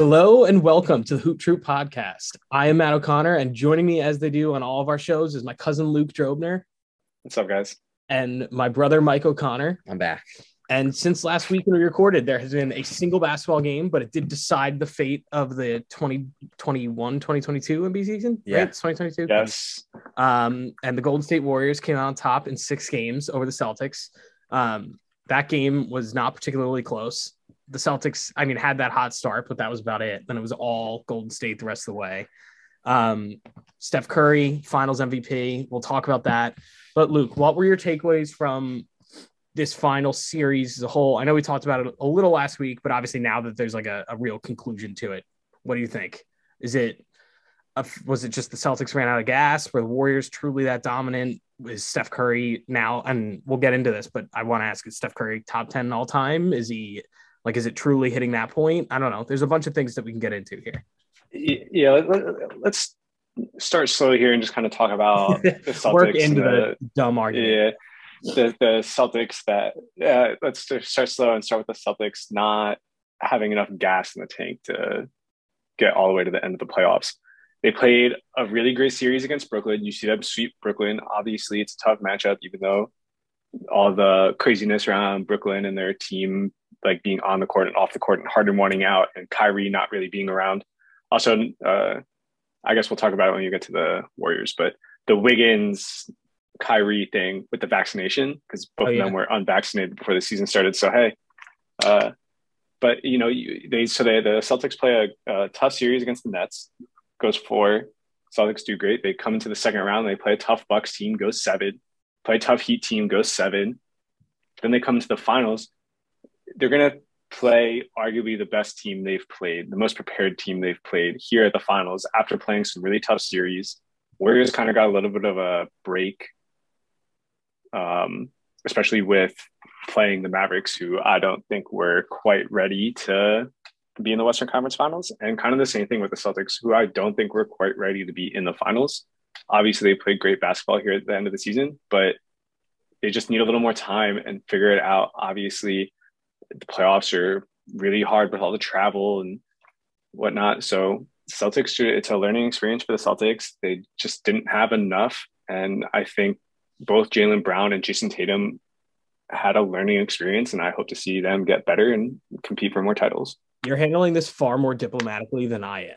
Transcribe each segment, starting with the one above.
Hello and welcome to the Hoop Troop podcast. I am Matt O'Connor, and joining me as they do on all of our shows is my cousin Luke Drobner What's up, guys? and my brother Mike O'Connor. I'm back. And since last week when we recorded, there has been a single basketball game, but it did decide the fate of the 2021 2022 NBA season. Yeah. Right? 2022. Yes. Um, and the Golden State Warriors came out on top in six games over the Celtics. Um, that game was not particularly close. The Celtics, I mean, had that hot start, but that was about it. Then it was all Golden State the rest of the way. Um, Steph Curry, Finals MVP. We'll talk about that. But Luke, what were your takeaways from this final series as a whole? I know we talked about it a little last week, but obviously now that there's like a, a real conclusion to it, what do you think? Is it a, was it just the Celtics ran out of gas? Were the Warriors truly that dominant? Is Steph Curry now? And we'll get into this, but I want to ask: Is Steph Curry top ten all time? Is he like? Is it truly hitting that point? I don't know. There's a bunch of things that we can get into here. Yeah. Let, us start slow here and just kind of talk about the Celtics. Work into and the dumb argument. yeah, the the Celtics that uh, let's start slow and start with the Celtics not having enough gas in the tank to get all the way to the end of the playoffs. They played a really great series against Brooklyn. You see them sweep Brooklyn. Obviously, it's a tough matchup, even though all the craziness around Brooklyn and their team like being on the court and off the court and Harden wanting out and Kyrie not really being around. Also, uh, I guess we'll talk about it when you get to the Warriors, but the Wiggins Kyrie thing with the vaccination because both Oh, of them were unvaccinated before the season started. So hey, uh, but you know you, they so they the Celtics play a, a tough series against the Nets, goes four. Celtics do great. They come into the second round. They play a tough Bucks team, goes seven. Play tough Heat team, goes seven. Then they come into the finals. They're gonna play arguably the best team they've played, the most prepared team they've played here at the finals after playing some really tough series. Warriors kind of got a little bit of a break, um, especially with playing the Mavericks, who I don't think were quite ready to be in the Western Conference Finals, and kind of the same thing with the Celtics, who I don't think were quite ready to be in the finals. Obviously, they played great basketball here at the end of the season, but they just need a little more time and figure it out. Obviously, the playoffs are really hard with all the travel and whatnot. So Celtics, it's a learning experience for the Celtics. They just didn't have enough, and I think both Jaylen Brown and Jayson Tatum had a learning experience, and I hope to see them get better and compete for more titles. You're handling this far more diplomatically than I am.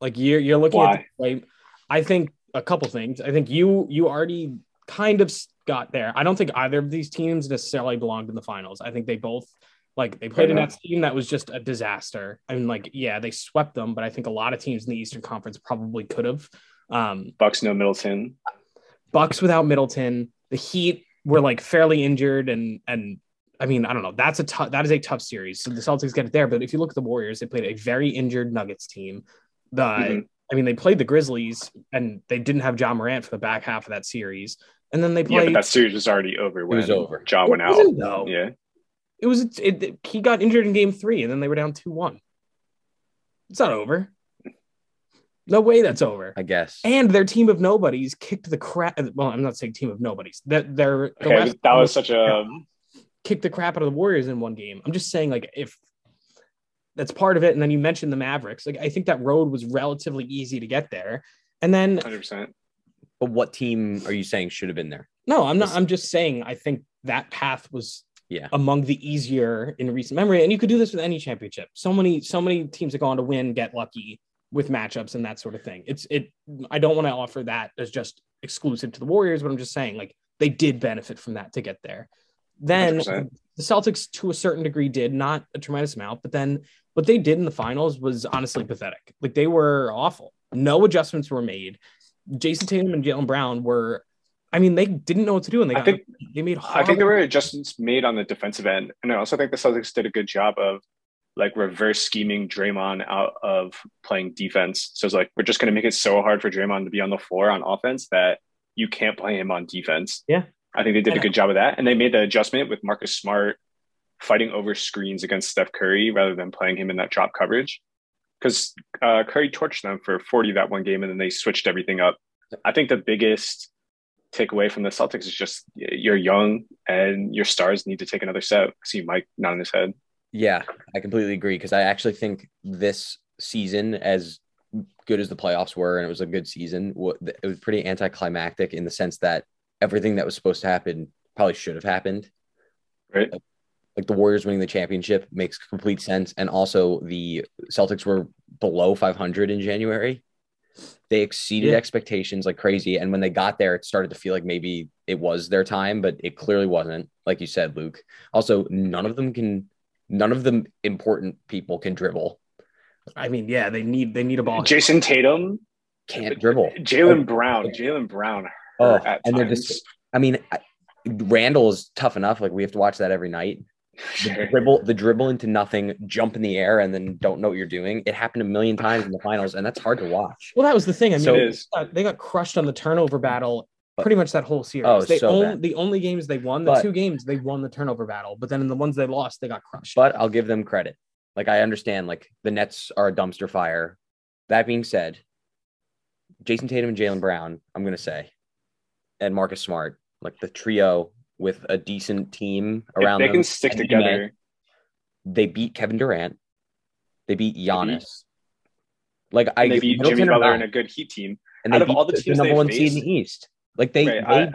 Like you're you're looking at Why? the play. I think a couple things. I think you you already kind of got there. I don't think either of these teams necessarily belonged in the finals. I think they both like they played a Nets team that was just a disaster. I mean, like yeah, they swept them, but I think a lot of teams in the Eastern Conference probably could have. Um, Bucks no Middleton. Bucks without Middleton. The Heat were like fairly injured, and and I mean I don't know. That's a tough. That is a tough series. So the Celtics get it there, but if you look at the Warriors, they played a very injured Nuggets team. The Mhm. I mean they played the Grizzlies, and they didn't have Ja Morant for the back half of that series. And then they Yeah, played. but that series was already over when was over. John went out. wasn't, though. Yeah, it was it, it- he got injured in game three, and then they were down two one. It's not over. No way that's over. I guess. And their team of nobodies kicked the crap. Well, I'm not saying team of nobodies. That they're the okay, that was such a kicked the crap out of the Warriors in one game. I'm just saying, like, if that's part of it, and then you mentioned the Mavericks, like, I think that road was relatively easy to get there. And then, hundred percent. but what team are you saying should have been there? no, I'm not. I'm just saying, I think that path was Yeah. among the easier in recent memory. And you could do this with any championship. So many, so many teams that go on to win get lucky with matchups and that sort of thing. It's it. I don't want to offer that as just exclusive to the Warriors, but I'm just saying like they did benefit from that to get there. Then 100%. the Celtics, to a certain degree, did not a tremendous amount, but then what they did in the finals was honestly pathetic. Like they were awful. No adjustments were made. Jayson Tatum and Jaylen Brown were. I mean, they didn't know what to do, and they I think- they made. I think there were adjustments made on the defensive end, and I also think the Celtics did a good job of like reverse scheming Draymond out of playing defense. So it's like we're just going to make it so hard for Draymond to be on the floor on offense that you can't play him on defense. Yeah. I think they did a good job of that, and they made the adjustment with Marcus Smart fighting over screens against Steph Curry rather than playing him in that drop coverage. Because uh, Curry torched them for 40 that one game, and then they switched everything up. I think the biggest takeaway from the Celtics is just you're young and your stars need to take another step. I see Mike nodding his head. Yeah, I completely agree because I actually think this season as good as the playoffs were, and it was a good season. It was pretty anticlimactic in the sense that everything that was supposed to happen probably should have happened. Right. Like the Warriors winning the championship makes complete sense, and also the Celtics were below 500 in January. They exceeded Yeah. expectations like crazy, and when they got there, it started to feel like maybe it was their time, but it clearly wasn't. Like you said, Luke. Also, none of them can. None of the important people can dribble. I mean, yeah, they need they need a ball. Jayson Tatum, Can't dribble. Jaylen oh. Brown, Jaylen Brown. Oh, hurt at and they're just. I mean, Randle is tough enough. Like we have to watch that every night. The dribble, the dribble into nothing, jump in the air, and then don't know what you're doing. It happened a million times in the finals, and that's hard to watch. Well, that was the thing. I mean, So- they, got, they got crushed on the turnover battle pretty much that whole series. Oh, they so own, bad. the only games they won, the But- two games they won the turnover battle, but then in the ones they lost, they got crushed. But I'll give them credit. Like I understand, like the Nets are a dumpster fire. That being said, Jayson Tatum and Jaylen Brown, I'm gonna say, and Marcus Smart, like the trio with a decent team If around they them. can stick together. They beat Kevin Durant. They beat Giannis. Like I And they beat Middleton Jimmy Butler not, in a good Heat team. and out they of beat all the the, number they one seed in the East. Like they Right, they, I-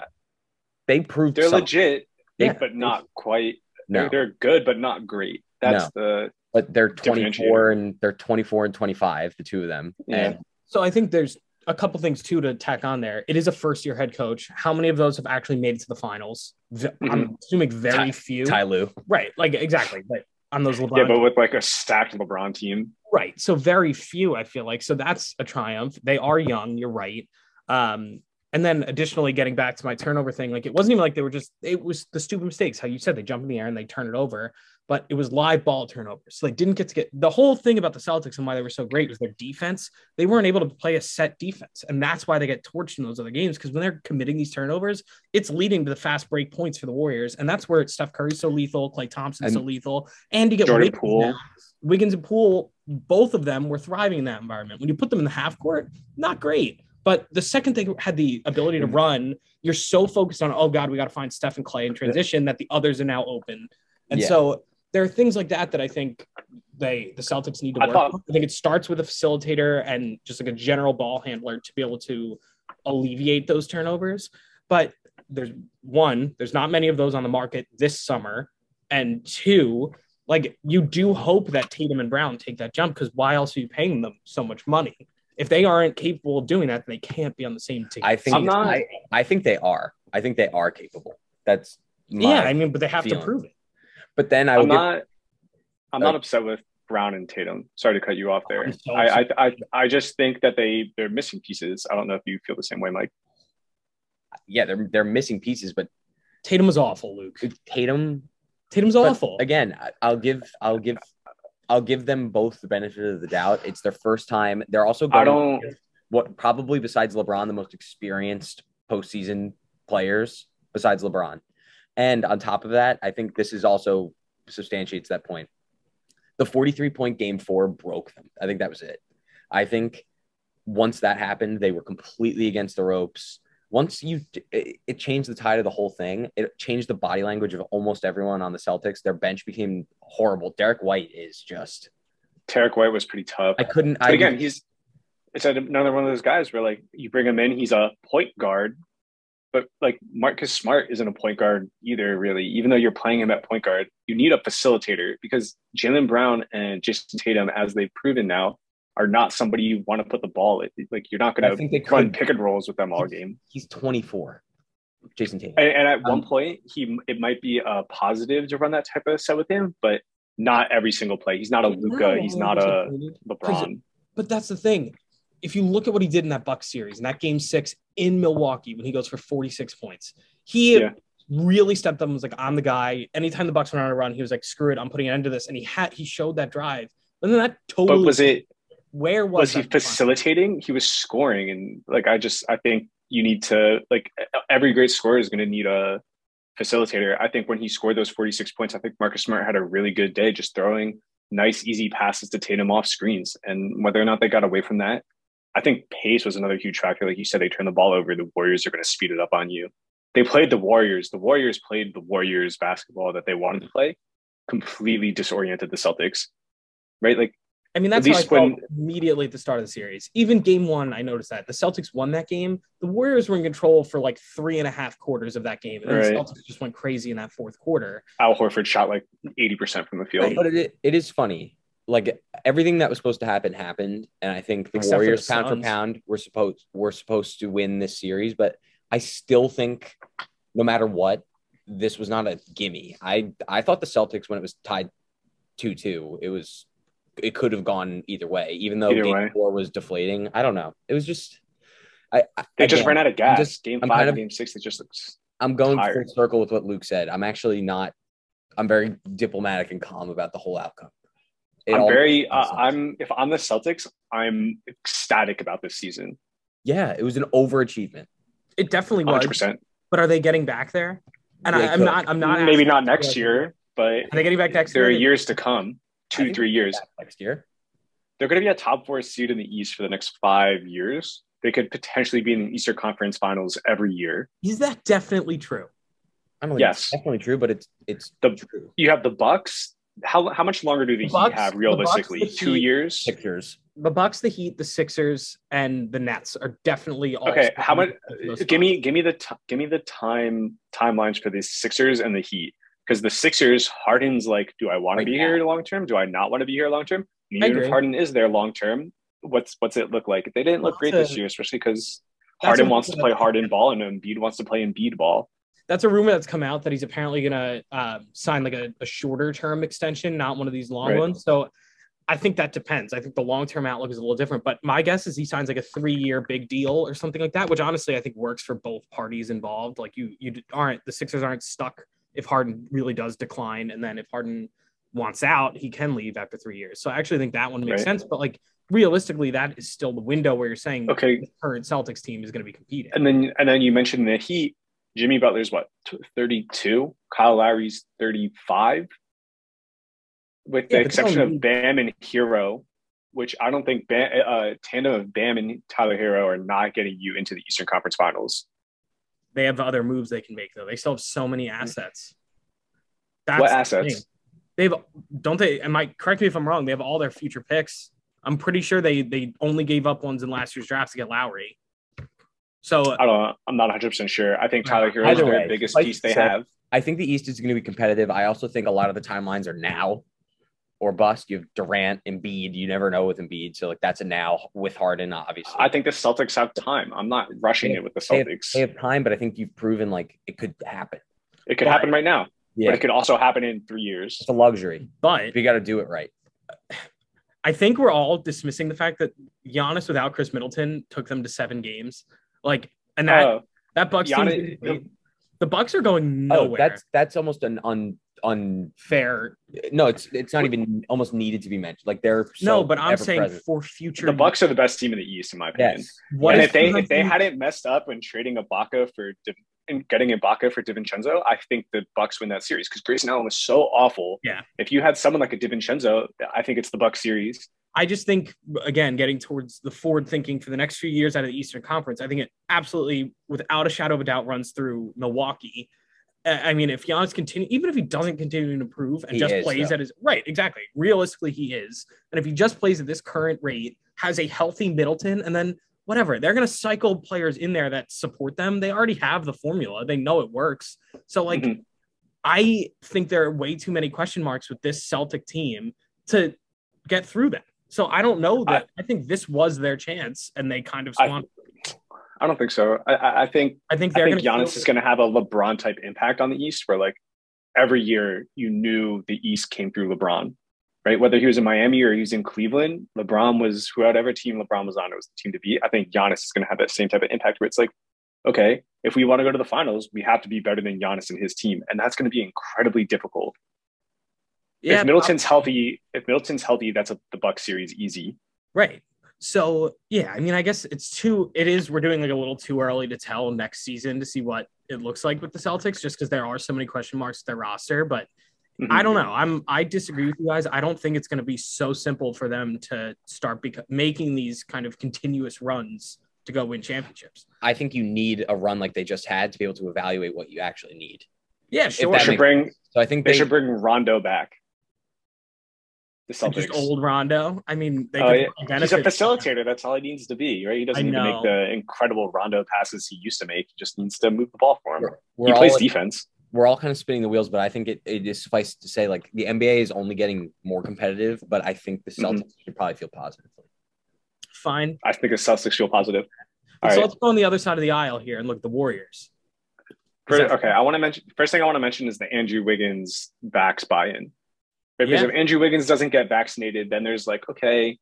they proved They're something. legit, Yeah. but not quite. No, They're, they're good, but not great. That's the but they're 24 and they're 24 and 25, the two of them. Yeah. And So I think there's a couple things too to tack on there. It is a first year head coach. How many of those have actually made it to the finals? I'm assuming very Ty- few. Ty Lue. Right. Like exactly. But on those LeBron. yeah, but with like a stacked LeBron team. right. So very few, I feel like. So that's a triumph. They are young. You're right. Um, and then additionally, getting back to my turnover thing, like it wasn't even like they were just, it was the stupid mistakes. How you said they jump in the air and they turn it over, but it was live ball turnovers. So they didn't get to get the whole thing about the Celtics and why they were so great was their defense. They weren't able to play a set defense. And that's why they get torched in those other games. Because when they're committing these turnovers, it's leading to the fast break points for the Warriors. And that's where Steph Curry's so lethal, Klay Thompson's so lethal. And you get Jordan Wiggins Poole. now. Wiggins and Poole, both of them were thriving in that environment. When you put them in the half court, not great. But the second they had the ability to mm. run, you're so focused on, oh God, we got to find Steph and Klay in transition that the others are now open. And Yeah. so there are things like that that I think they the Celtics need to I work. thought- on. I think it starts with a facilitator and just like a general ball handler to be able to alleviate those turnovers. But there's one, there's not many of those on the market this summer. And two, like you do hope that Tatum and Brown take that jump because why else are you paying them so much money? If they aren't capable of doing that, then they can't be on the same team. I think I'm not- I, I think they are. I think they are capable. That's my, yeah, I mean, but they have feeling. to prove it. But then I I'm would give, not. I'm Uh, not upset with Brown and Tatum. Sorry to cut you off there. I'm so I, I I I just think that they they're missing pieces. I don't know if you feel the same way, Mike. yeah, they're they're missing pieces, but Tatum was awful, Luke. Tatum Tatum's but awful. Again, I- I'll give I'll give I'll give them both the benefit of the doubt. It's their first time. They're also I don't. what probably besides LeBron, the most experienced postseason players besides LeBron. And on top of that, I think this is also substantiates that point. The 43 point game four broke them. I think that was it. I think once that happened, they were completely against the ropes. Once you, it, it changed the tide of the whole thing. It changed the body language of almost everyone on the Celtics. Their bench became horrible. Derrick White is just, Derrick White was pretty tough. I couldn't, But I again, he's it's another one of those guys where like you bring him in, he's a point guard, but like Marcus Smart isn't a point guard either, really. Even though you're playing him at point guard, you need a facilitator because Jaylen Brown and Jayson Tatum, as they've proven now, are not somebody you want to put the ball at. Like you're not I going think to they run could. pick and rolls with them all game. he's 24. Jayson Tatum. And, and at one Um, point, he it might be a positive to run that type of set with him, but not every single play. He's not a Luka. He's not a LeBron. But that's the thing. If you look at what he did in that Bucks series, in that game six in Milwaukee, when he goes for 46 points, he Yeah. really stepped up and was like, I'm the guy. Anytime the Bucks went on a run, he was like, screw it, I'm putting an end to this. And he had he showed that drive. But then that totally But was it where was, was he facilitating? He was scoring, and like I just I think you need to like every great scorer is going to need a facilitator. I think when he scored those forty six points, I think Marcus Smart had a really good day, just throwing nice easy passes to Tatum off screens, and whether or not they got away from that. I think pace was another huge factor. Like you said, they turn the ball over. The Warriors are going to speed it up on you. They played the Warriors. The Warriors played the Warriors basketball that they wanted to play, completely disoriented the Celtics, right? Like I mean, that's At how I felt when- immediately at the start of the series. Even game one, I noticed that the Celtics won that game. The Warriors were in control for like three and a half quarters of that game, and then Right. the Celtics just went crazy in that fourth quarter. Al Horford shot like 80% from the field. But it, it is funny. Like everything that was supposed to happen happened, and I think the Except for Warriors, the pound for Suns. pound, were supposed were supposed to win this series. But I still think, no matter what, this was not a gimme. I I thought the Celtics when it was tied two two, it was it could have gone either way. Even though Either game way. four was deflating, I don't know. It was just I, I They just again, ran out of gas. just- game I'm five kind and of- game six, it just looks. I'm going tired. full circle with what Luke said. I'm actually not. I'm very diplomatic and calm about the whole outcome. It I'm very. Uh. I'm if I'm the Celtics, I'm ecstatic about this season. Yeah, it was an overachievement. It definitely 100. was. percent But are they getting back there? And I, I'm not. I'm not. Maybe not next year, but Are they getting back next there are years to come. Two, three years. Next year. They're going to be a top four seed in the East for the next five years. They could potentially be in the Eastern Conference Finals every year. Is that definitely true? I don't Yes. it's definitely true, but it's it's The- true. You have the Bucks. How how much longer do the, The Bucks- Heat have the realistically? Bucks, the Two Heat- years. Sixers. The Bucks, the Heat, the Sixers, and the Nets are definitely all. Okay, how much? Those Give me give me the t- give me the time timelines for the Sixers and the Heat because the Sixers Harden's like, do I want Right to be now. here long term? Do I not want to be here long term? I Even if Harden is there long term, what's what's it look like? They didn't look Well, great that's this year, especially because that's Harden wants to play Harden ball and Embiid wants to play Embiid ball. That's a rumor that's come out that he's apparently going to uh, sign like a, a shorter term extension, not one of these long Right. ones. So I think that depends. I think the long term outlook is a little different, but my guess is he signs like a three year big deal or something like that, which honestly I think works for both parties involved. Like you, you aren't the Sixers aren't stuck if Harden really does decline, and then if Harden wants out, he can leave after three years. So I actually think that one makes Right. sense. But like realistically, that is still the window where you're saying Okay, the current Celtics team is going to be competing. and then and then you mentioned the Heat. Jimmy Butler's what thirty two. Kyle Lowry's thirty five. With the Yeah, exception of Bam and Herro, which I don't think Bam, uh, tandem of Bam and Tyler Herro are not getting you into the Eastern Conference Finals. they have other moves they can make though. They still have so many assets. That's what assets? thing. They have don't they am I correct me if I'm wrong, they have all their future picks. I'm pretty sure they they only gave up ones in last year's drafts to get Lowry. So I don't know. I'm not 100 percent sure. I think Tyler Herro is Either their way, biggest like piece they said, have. I think the East is going to be competitive. I also think a lot of the timelines are now or bust. You have Durant, Embiid. You never know with Embiid, so like that's a now with Harden, obviously. I think the Celtics have time. I'm not rushing it with the they have, Celtics. they have time, but I think you've proven like it could happen. It could But- happen right now, Yeah, but it could also happen in three years. it's a luxury. but You got to do it right. I think we're all dismissing the fact that Giannis without Khris Middleton took them to seven games. Like and that Uh, that Bucks team, Giannis- the Bucks are going Oh, nowhere. that's that's almost an un un. fair. No, it's it's not even almost needed to be mentioned. Like they're so no, but I'm saying ever-present. for future the Bucks are the best team in the East, in my opinion. yes. What and if they if they hadn't messed up and trading Ibaka for and getting Ibaka for DiVincenzo, I think the Bucks win that series because Grayson Allen was so awful. Yeah. If you had someone like a DiVincenzo, I think it's the Bucks series. I just think again, getting towards the forward thinking for the next few years out of the Eastern Conference, I think it absolutely, without a shadow of a doubt, runs through Milwaukee. I mean, if Giannis continue, even if he doesn't continue to improve and He just is, plays though. at his right, exactly. Realistically, he is, and if he just plays at this current rate, has a healthy Middleton, and then whatever, they're going to cycle players in there that support them. They already have the formula; they know it works. So, like, Mhm. I think there are way too many question marks with this Celtic team to get through that. So I don't know that. I, think this was their chance, and they kind of I- squandered. I don't think so. I- I, I think I, think I they're think going Giannis is going to have a LeBron type impact on the East, where like every year you knew the East came through LeBron, right? Whether he was in Miami or he was in Cleveland, LeBron was whatever team LeBron was on, it was the team to beat. I think Giannis is going to have that same type of impact where it's like, okay, if we want to go to the finals, we have to be better than Giannis and his team, and that's going to be incredibly difficult. Yeah, if Middleton's healthy, if Middleton's healthy, that's a, the Bucks series easy. right. So yeah, I mean, I guess it's too. It is. We're doing like a little too early to tell next season to see what it looks like with the Celtics, just because there are so many question marks to their roster. But Mhm. I don't know. I'm. I disagree with you guys. I don't think it's going to be so simple for them to start beca- making these kind of continuous runs to go win championships. I think you need a run like they just had to be able to evaluate what you actually need. Yeah, sure. They should makes bring So I think they they, should bring Rondo back. The And Just Celtics. old Rondo. I mean, they Oh, could yeah. benefit. He's a facilitator. That's all he needs to be, right? He doesn't I need to make the incredible Rondo passes he used to make. He just needs to move the ball for him. We're, he we're plays all defense. we're all kind of spinning the wheels, but I think it, it is suffice to say like the NBA is only getting more competitive, but I think the Celtics Mhm. should probably feel positively. Fine. I think the Celtics feel positive. All so right. let's go on the other side of the aisle here and look at the Warriors. First- okay, I want to mention first thing I want to mention is the Andrew Wiggins vax buy-in. Right? Because Yeah. if Andrew Wiggins doesn't get vaccinated, then there's like, okay,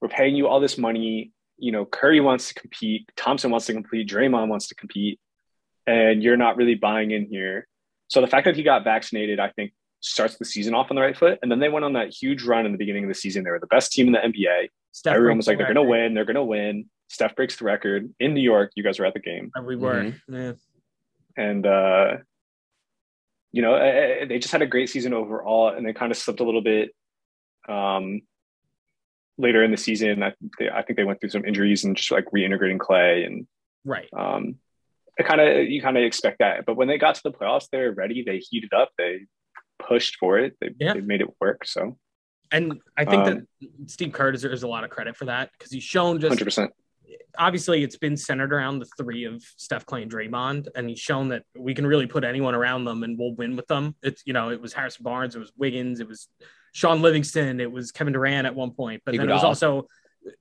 we're paying you all this money. You know, Curry wants to compete, Thompson wants to compete, Draymond wants to compete, and you're not really buying in here. So the fact that he got vaccinated, I think, starts the season off on the right foot. And then they went on that huge run in the beginning of the season. They were the best team in the NBA. Steph Everyone was like, the they're going to win. They're going to win. Steph breaks the record in New York. You guys were at the game And We were. Mm-hmm. Yeah. and uh, you know eh, eh, they just had a great season overall, and they kind of slipped a little bit um, later in the season. I think they, I think they went through some injuries and just like reintegrating Klay, and Right. um, kind of you kind of expect that. But when they got to the playoffs, they're ready. They heated up. They pushed for it. They, Yeah. they made it work. So And I think Um, that Steve Kerr deserves a lot of credit for that because he's shown just hundred percent. Obviously it's been centered around the three of Steph, Klay, and Draymond, and he's shown that we can really put anyone around them and we'll win with them. It's you know it was Harrison Barnes, it was Wiggins, it was Shaun Livingston, it was Kevin Durant at one point, but then it was also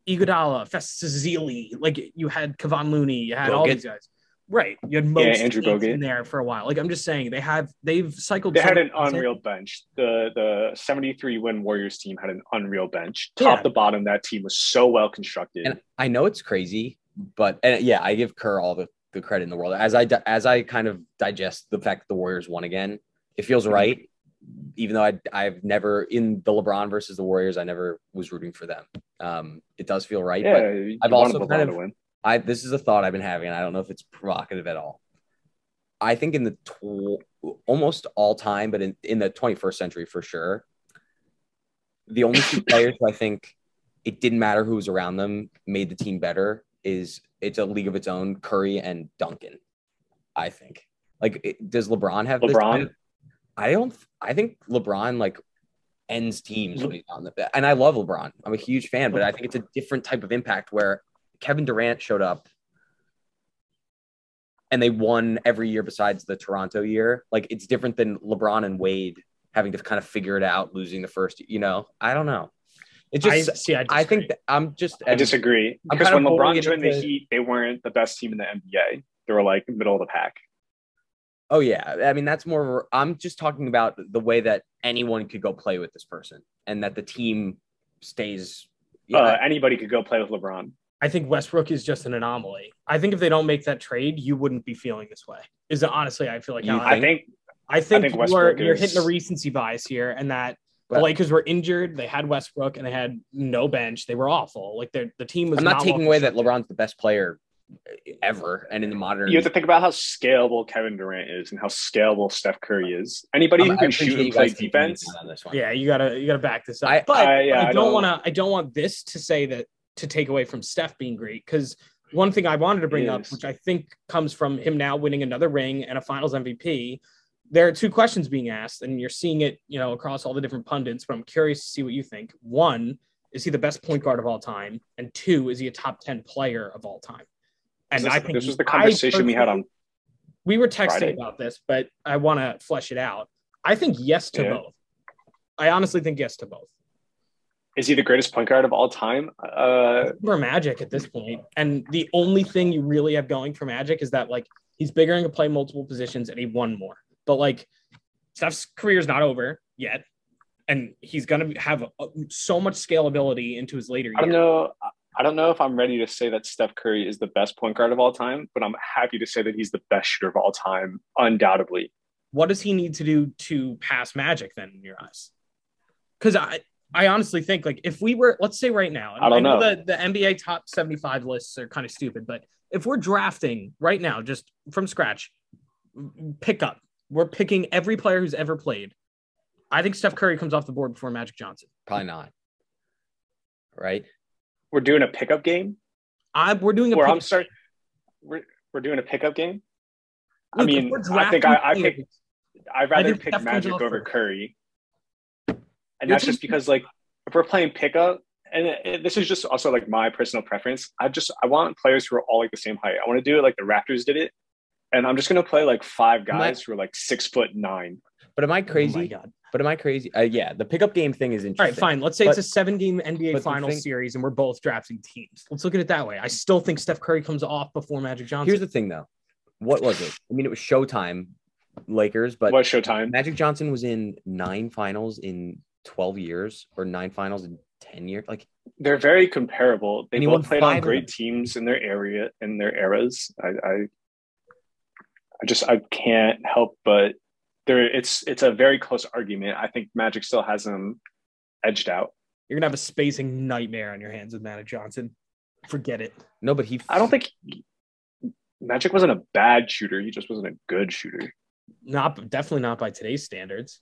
Iguodala, Festus Ezeli, like you had Kevon Looney, you had all these guys. Right, you had most Andrew in there for a while. Like I'm just saying, they have they've cycled. They had an much- unreal bench. The the 73 win Warriors team had an unreal bench. Yeah. Top to bottom, that team was so well constructed. And I know it's crazy, but and yeah, I give Kerr all the, the credit in the world. As I as I kind of digest the fact that the Warriors won again, it feels Mhm. right. Even though I I've never in the LeBron versus the Warriors, I never was rooting for them. Um, it does feel right, yeah, but I've also kind of- win. I this is a thought I've been having, and I don't know if it's provocative at all. I think in the tw- almost all time, but in, in the 21st century for sure, the only two players who I think it didn't matter who was around them made the team better is it's a league of its own. Curry and Duncan, I think. Like, it, does LeBron have LeBron? I don't. I think LeBron like ends teams when he's on the. And I love LeBron. I'm a huge fan, but I think it's a different type of impact where Kevin Durant showed up and they won every year besides the Toronto year. Like it's different than LeBron and Wade having to kind of figure it out, losing the first. You know, I don't know. It I just. see. I, I, think I'm just. I disagree I'm because when LeBron it joined the into- Heat, they weren't the best team in the NBA. They were like middle of the pack. Oh yeah, I mean that's more. I'm just talking about the way that anyone could go play with this person, and that the team stays. Yeah, Uh, anybody could go play with LeBron. I think Westbrook is just an anomaly. I think if they don't make that trade, you wouldn't be feeling this way. Is honestly, I feel like You how I think I think, think you are, Westbrook you're hitting a recency bias here, and that the But- Lakers were injured. They had Westbrook, and they had no bench. They were awful. Like their the team was. I'm not, taking away that. LeBron's the best player ever, and in the modern. you have to think about how scalable Kevin Durant is and how scalable Steph Curry is. Anybody I'm- who can shoot and play guys taking me defense. on this one. Yeah, you gotta you gotta back this up. I- but I- yeah, I I don't don't- want to. I don't want this to say that to take away from Steph being great because one thing I wanted to bring up, which I think comes from him now winning another ring and a Finals MVP. There are two questions being asked, and you're seeing it, you know, across all the different pundits. But I'm curious to see what you think. One, is he the best point guard of all time? And two, is he a top ten player of all time? And this, I think this was the conversation we had on. we were texting Friday. about this, but I want to flesh it out. I think yes to Yeah. both. I honestly think yes to both. Is he the greatest point guard of all time? Uh, For Magic at this point, and the only thing you really have going for Magic is that like he's bigger and can play multiple positions, and he won more. But like Steph's career is not over yet, and he's gonna have uh, so much scalability into his later I don't know. I don't know if I'm ready to say that Steph Curry is the best point guard of all time, but I'm happy to say that he's the best shooter of all time, undoubtedly. What does he need to do to pass Magic then in your eyes? Because I. I honestly think like if we were, let's say right now, I don't know. the, the NBA top 75 lists are kind of stupid, but if we're drafting right now, just from scratch, pick up, we're picking every player who's ever played. I think Steph Curry comes off the board before Magic Johnson. Probably not. Right? We're doing a pickup game. I we're doing a Or I'm sorry, we're we're doing a pickup game. I mean, I think I, I pick. I'd rather think pick Steph Magic over first. Curry, and that's just because like if we're playing pickup, and it, it- this is just also like my personal preference. I just I want players who are all like the same height. I want to do it like the Raptors did it, and I'm just gonna play like five guys who are like six foot nine. But am I Oh my crazy? God. but am I crazy? Uh, yeah, the pickup game thing is interesting. right, fine. Let's say it's a seven game NBA but the Finals thing- series and we're both drafting teams. Let's look at it that way. I still think Steph Curry comes off before Magic Johnson. Here's the thing, though. What was it? I mean, it was Showtime, Lakers, but what Showtime? Magic Johnson was in nine finals in 12 years or nine finals in 10 years. Like, They're very comparable. They And he won both played on great them. teams in their area in their eras. I, I I just I can't help but there it's it's a very close argument. I think Magic still has them edged out. You're gonna have a spacing nightmare on your hands with Magic Johnson. Forget it. no, but he. I don't think Magic wasn't a bad shooter. He just wasn't a good shooter. Not definitely not by today's standards.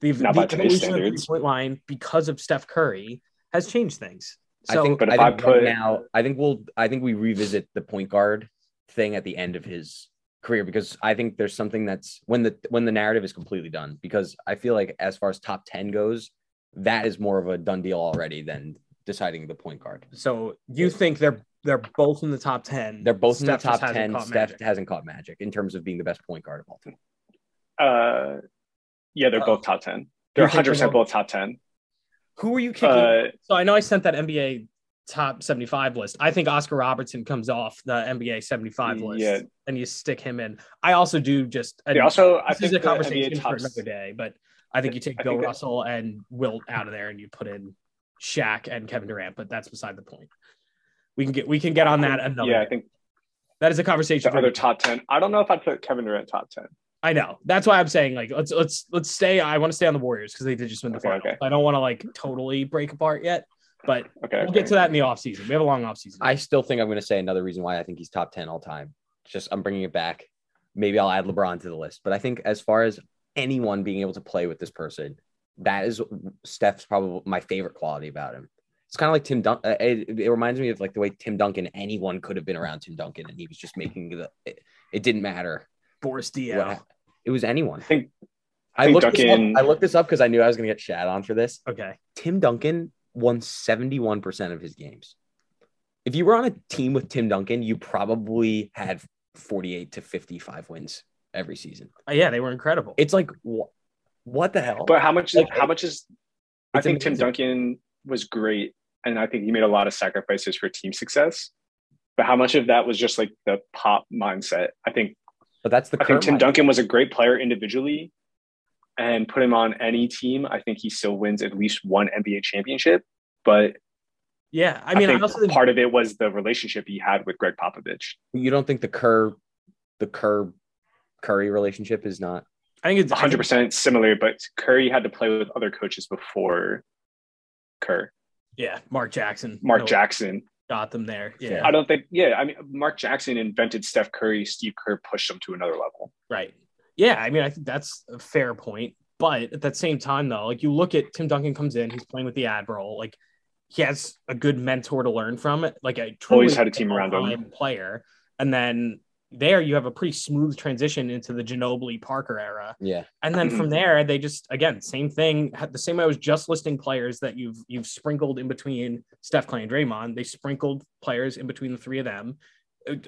The, Not the by today's evolution of the standards. three-point line because of Steph Curry has changed things. So I think, but I if I think put- now, I think we'll, I think we revisit the point guard thing at the end of his career because I think there's something that's when the when the narrative is completely done. Because I feel like as far as top ten goes, that is more of a done deal already than deciding the point guard. so you think they're they're both in the top ten. They're both Steph in the top ten. caught Steph Magic. hasn't caught magic in terms of being the best point guard of all time. Uh yeah, they're Oh. both top ten. They're You think they're 100 percent both- both top ten. Who are you kicking? Uh, so I know I sent that NBA top 75 list. I think Oscar Robertson comes off the NBA 75 list Yeah. and you stick him in. I also do just they also I this think is a the conversation NBA for tops another day, but I think you take I Bill think that- Russell and Wilt out of there and you put in Shaq and Kevin Durant, but that's beside the point. We can get we can get on that another Yeah, I think That is a conversation the for other top ten. I don't know if I'd put Kevin Durant top ten. I know. That's why I'm saying like let's let's let's stay. I want to stay on the Warriors because they did just win the Okay, finals. okay. I don't want to like totally break apart yet, but Okay. we'll okay. get to that in the offseason. We have a long offseason. I still think I'm going to say another reason why I think he's top 10 all time. Just I'm bringing it back. Maybe I'll add LeBron to the list. But I think as far as anyone being able to play with this person, that is Steph's probably my favorite quality about him. It's kind of like Tim Duncan. Uh, it, it reminds me of like the way Tim Duncan, anyone could have been around Tim Duncan and he was just making the, it, it didn't matter. Boris what Diaw. it was anyone. I think I, think looked Duncan- this up. I looked this up because I knew I was going to get shat on for this. Okay. Tim Duncan won 71% of his games. If you were on a team with Tim Duncan, you probably had 48 to 55 wins every season. Uh, yeah, they were incredible. It's like, wh- what the hell? But how much? Like, how much is? I it's think Tim. Duncan was great, and I think he made a lot of sacrifices for team success. But how much of that was just like the pop mindset? I think but that's the I think Tim mindset. Duncan was a great player individually, and put him on any team, I think he still wins at least one NBA championship. But yeah, I mean, I, think also part of it was the relationship he had with Gregg Popovich. You don't think the Kerr, the Kerr Curry relationship is not? I think it's 100 percent similar, but Curry had to play with other coaches before Kerr. Yeah, Mark Jackson. Mark No, Jackson. Got them there. Yeah, Yeah. I don't think. Yeah, I mean, Mark Jackson invented Steph Curry. Steve Kerr pushed him to another level. right. Yeah, I mean, I think that's a fair point. But at that same time, though, like you look at Tim Duncan comes in, he's playing with the Admiral, like he has a good mentor to learn from it, like a truly Always had a team around him. all-time player. And then there you have a pretty smooth transition into the Ginobili Parker era. Yeah. And then from there, they just again same thing. The same way I was just listing players that you've you've sprinkled in between Steph, Klay, and Draymond. They sprinkled players in between the three of them.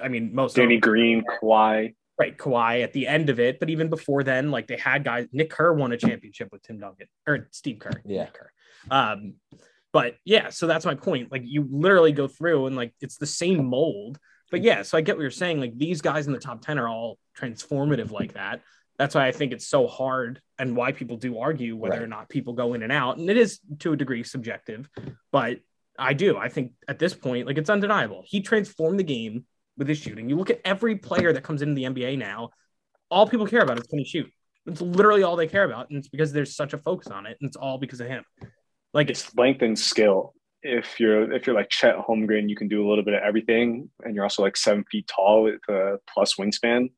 I mean, most Danny of- Green, Kawhi. right? Kawhi at the end of it, but even before then, like they had guys. Nick Kerr won a championship with Tim Duncan or Steve Kerr. Yeah. Nick Kerr. Um, but yeah, so that's my point. Like you literally go through and like it's the same mold. But yeah, so I get what you're saying. Like these guys in the top 10 are all transformative like that. That's why I think it's so hard and why people do argue whether Right. or not people go in and out. And it is to a degree subjective, but I do. I think at this point, like it's undeniable. He transformed the game with his shooting. You look at every player that comes into the NBA now, all people care about is can he shoot? It's literally all they care about. And it's because there's such a focus on it. And it's all because of him. Like it's length and skill. If you're if you're like Chet Holmgren, you can do a little bit of everything, and you're also like seven feet tall with a plus wingspan.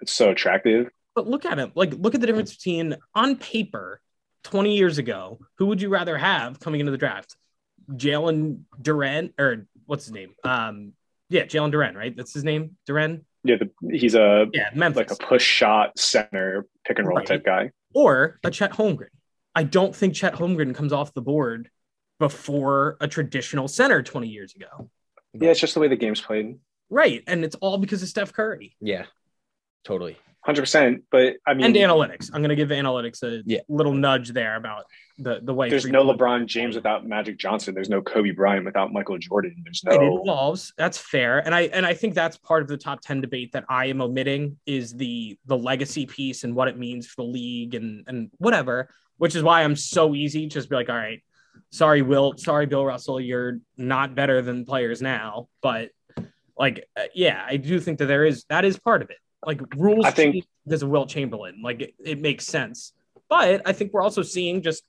It's so attractive. but look at him. Like, look at the difference between on paper 20 years ago, who would you rather have coming into the draft? Jalen Duren, or what's his name? Um, yeah, Jalen Duren, right? That's his name, Duren. Yeah, the, he's a Yeah, Memphis. like a push shot center pick and roll Right. type guy. or a Chet Holmgren. I don't think Chet Holmgren comes off the board before a traditional center 20 years ago. Yeah, it's just the way the game's played. Right. And it's all because of Steph Curry. Yeah, totally. Hundred percent. But I mean, and analytics. I'm going to give analytics a Yeah. little nudge there about the the way. there's no LeBron James without Magic Johnson. There's no Kobe Bryant without Michael Jordan. There's no. it no. evolves. That's fair, and I and I think that's part of the top ten debate that I am omitting is the the legacy piece and what it means for the league and and whatever. Which is why I'm so easy to just be like, all right, sorry, Wilt, sorry, Bill Russell, you're not better than players now, but like, uh, yeah, I do think that there is that is part of it. Like rules, I think- because of Wilt Chamberlain, like it, it makes sense, but I think we're also seeing just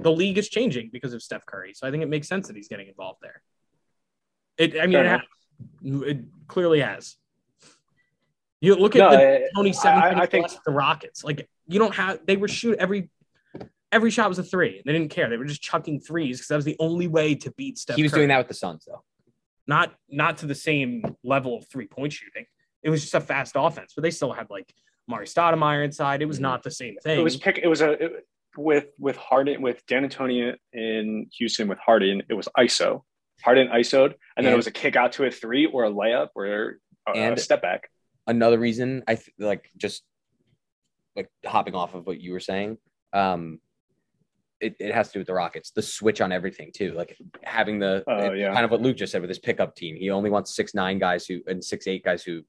the league is changing because of Steph Curry. So I think it makes sense that he's getting involved there. It, I mean, it, has. it clearly has. You look at No, the I- Tony I- seven I think- the Rockets. Like you don't have they were shoot every every shot was a three. They didn't care. They were just chucking threes because that was the only way to beat Steph. he was Curry. doing that with the Suns though. Not not to the same level of three point shooting. It was just a fast offense, but they still had like Amar'e Stoudemire inside. It was Mhm. not the same thing. It was pick. It was a it, with with Harden with Dan Antonio in Houston with Harden. It was ISO. Harden ISO'd, and then it was a kick out to a three or a layup or a, And- a step back. Another reason I th- like just like hopping off of what you were saying. Um, it, it has to do with the Rockets, the switch on everything too. Like having the Oh, yeah. kind of what Luke just said with his pickup team. He only wants six nine guys who and six eight guys who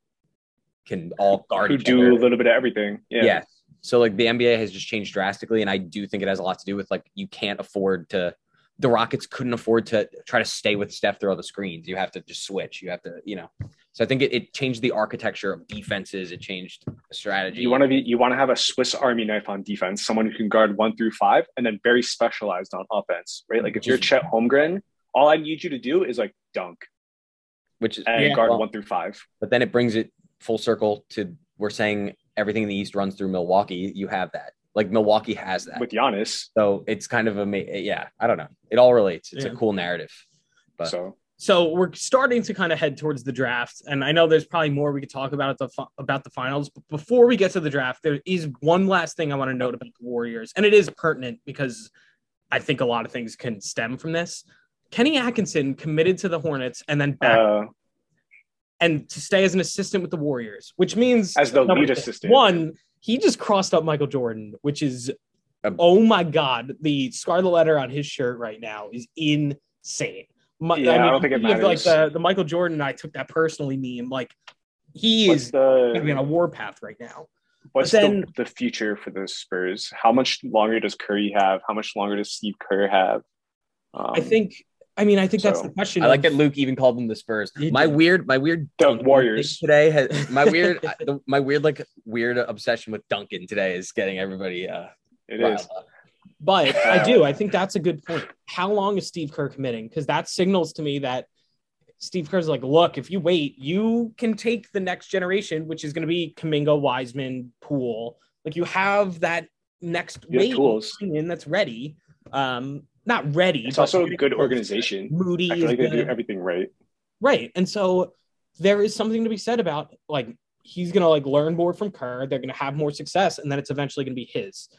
can all guard Who do other. a little bit of everything. Yeah. Yeah. So like the NBA has just changed drastically, and I do think it has a lot to do with like you can't afford to. The Rockets couldn't afford to try to stay with Steph through all the screens. You have to just switch. You have to, you know. So I think it, it changed the architecture of defenses. It changed the strategy. You want to be. You want to have a Swiss Army knife on defense. Someone who can guard one through five, and then very specialized on offense. Right. Like if you're Chet Holmgren, all I need you to do is like dunk which is and Yeah. guard well, one through five. but then it brings it full circle to we're saying everything in the East runs through Milwaukee. You have that. Like Milwaukee has that. with Giannis. so it's kind of a yeah. I don't know. It all relates. It's Yeah. a cool narrative. But- so so we're starting to kind of head towards the draft and i know there's probably more we could talk about at the fi- about the finals but before we get to the draft there is one last thing i want to note about the warriors and it is pertinent because i think a lot of things can stem from this kenny atkinson committed to the hornets and then back uh, and to stay as an assistant with the warriors which means as the lead two, assistant. one he just crossed up michael jordan which is Um, oh my god the scarlet letter on his shirt right now is insane my, Yeah, I don't think it have, like the, the michael jordan i took that personally meme like he What's is going to be on a warpath right now what's then- the, the future for the Spurs? How much longer does Curry have? How much longer does Steve Kerr have? Um, i think i mean i think that's the question I like that Luke even called them the Spurs. My did. weird, my weird The Duncan Warriors. today has my weird, my weird like weird obsession with Duncan today is getting everybody. uh it riled is. up. But I do. I think that's a good point. How long is Steve Kerr committing? Because that signals to me that Steve Kerr's like, look, if you wait, you can take the next generation, which is going to be Kuminga, Wiseman, Poole. Like you have that next You wave tools. in that's ready. Um, not ready. It's also a good organization. Moody I feel like they do gonna- everything right. right, and so there is something to be said about like he's going to like learn more from Kerr. They're going to have more success, and then it's eventually going to be his.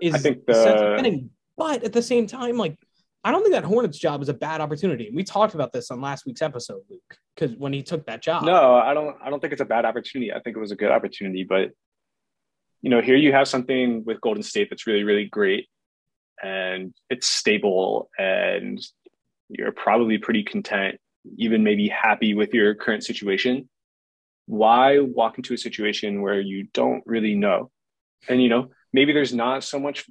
Is I think the sense of the- getting- but at the same time, like I don't think that Hornets job is a bad opportunity. We talked about this on last week's episode, Luke, because when he took that job. No, I don't. I don't think it's a bad opportunity. I think it was a good opportunity. But you know, here you have something with Golden State that's really, really great, and it's stable, and you're probably pretty content, even maybe happy with your current situation. Why walk into a situation where you don't really know, and you know maybe there's not so much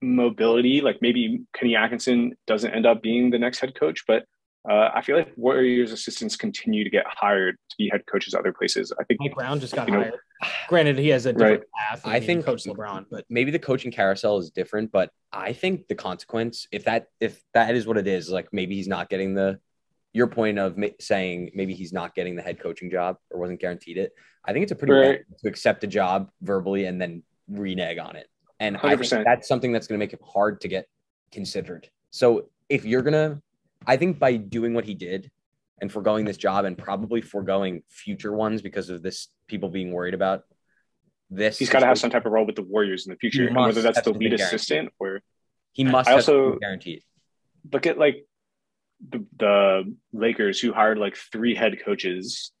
mobility. Like maybe Kenny Atkinson doesn't end up being the next head coach, but uh, I feel like Warriors assistants continue to get hired to be head coaches at other places. I think Mike Brown just got You know- hired. Granted, he has a different path. I think- Coach LeBron, but maybe the coaching carousel is different, but I think the consequence, if that if that is what it is, like maybe he's not getting the your point of ma- saying maybe he's not getting the head coaching job or wasn't guaranteed it. I think it's a pretty Right. bad to accept a job verbally and then renege on it. And I think that's something that's going to make it hard to get considered. So if you're gonna, I think by doing what he did and foregoing this job and probably foregoing future ones because of this people being worried about this, he's got to have some type of role with the Warriors in the future, whether that's the lead assistant or He must I also- guaranteed. look at like the, the Lakers who hired like three head coaches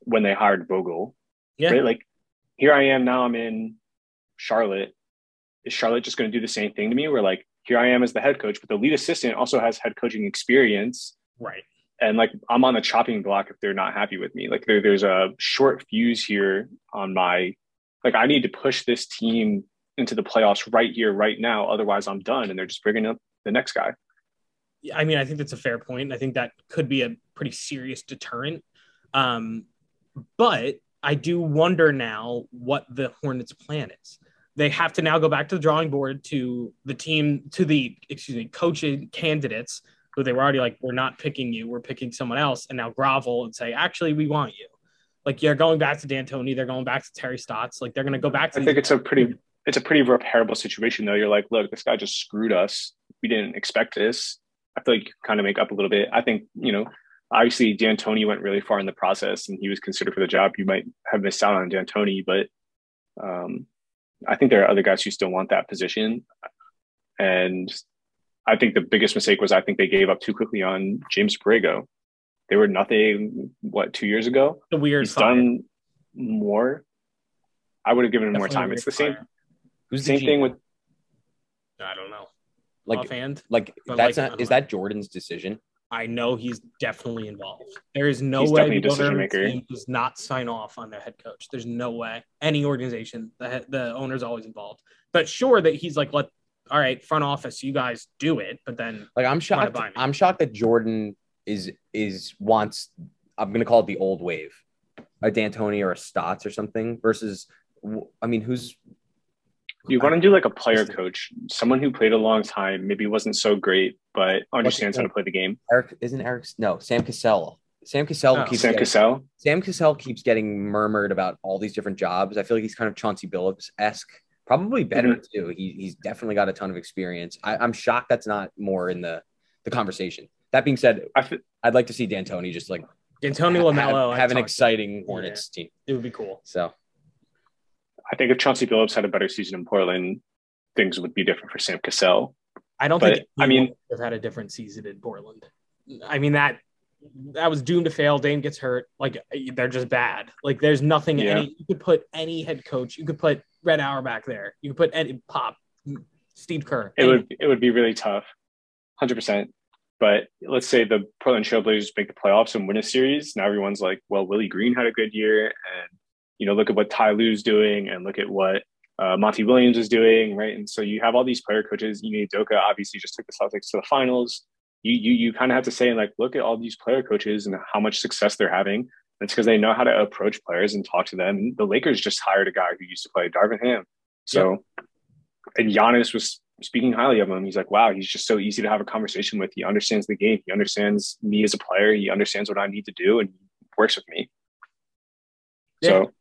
when they hired Vogel. Yeah. Right? Like here I am now. I'm in Charlotte. Is Charlotte just going to do the same thing to me? Where like here I am as the head coach, but the lead assistant also has head coaching experience. Right. And like I'm on the chopping block if they're not happy with me. Like there, there's a short fuse here on my like I need to push this team into the playoffs right here, right now. Otherwise, I'm done. And they're just bringing up the next guy. I mean, I think that's a fair point. I think that could be a pretty serious deterrent. Um, but I do wonder now what the Hornets' plan is. They have to now go back to the drawing board to the team, to the excuse me, coaching candidates who they were already like, we're not picking you, we're picking someone else, and now grovel and say, actually, we want you. Like you're going back to D'Antoni, they're going back to Terry Stotts. Like they're going to go back to. I think it's a pretty, it's a pretty repairable situation though. You're like, look, this guy just screwed us. We didn't expect this. I feel like you kind of make up a little bit. I think you know obviously D'Antoni went really far in the process and he was considered for the job. You might have missed out on D'Antoni, but um, I think there are other guys who still want that position. And I think the biggest mistake was I think they gave up too quickly on James Borrego. They were nothing, what, two years ago? The weird He's fire. done more. I would have given him Definitely more time. It's the same, Who's same thing with. I don't know. Like, Offhand, like that's like, not, is that Jordan's decision? I know he's definitely involved. There is no he's way the owner does not sign off on their head coach. There's no way any organization the the owner's always involved. But sure that he's like, let all right, front office, you guys do it. But then like I'm shocked. I'm shocked that Jordan is is wants. I'm gonna call it the old wave, a D'Antoni or a Stotts or something versus. I mean, who's you want to do like a player coach, someone who played a long time, maybe wasn't so great, but understands how to play the game. Eric isn't Eric? No, Sam Cassell. Sam Cassell oh, keeps Sam getting, Cassell. Sam Cassell keeps getting murmured about all these different jobs. I feel like he's kind of Chauncey Billups esque, probably better mm-hmm. too. He, he's definitely got a ton of experience. I, am shocked that's not more in the the conversation. That being said, I f- I'd like to see D'Antoni just like D'Antoni LaMelo have, have an exciting Hornets yeah. team. It would be cool. So I think if Chauncey Billups had a better season in Portland, things would be different for Sam Cassell. I don't but, think I mean have had a different season in Portland. I mean that that was doomed to fail. Dame gets hurt. Like they're just bad. Like there's nothing. Yeah. Any you could put any head coach. You could put Red Auerbach there. You could put any Pop, Steve Kerr. It any. would it would be really tough, hundred percent. But let's say the Portland Trailblazers make the playoffs and win a series. Now everyone's like, well, Willie Green had a good year, and you know, look at what Ty Lue's doing and look at what uh, Monty Williams is doing, right? And so you have all these player coaches. Ime Udoka obviously just took the Celtics to the finals. You you you kind of have to say like, look at all these player coaches and how much success they're having. It's because they know how to approach players and talk to them. And the Lakers just hired a guy who used to play Darvin Ham. So, yep. and Giannis was speaking highly of him. He's like, wow, he's just so easy to have a conversation with. He understands the game. He understands me as a player. He understands what I need to do and works with me. Yeah. So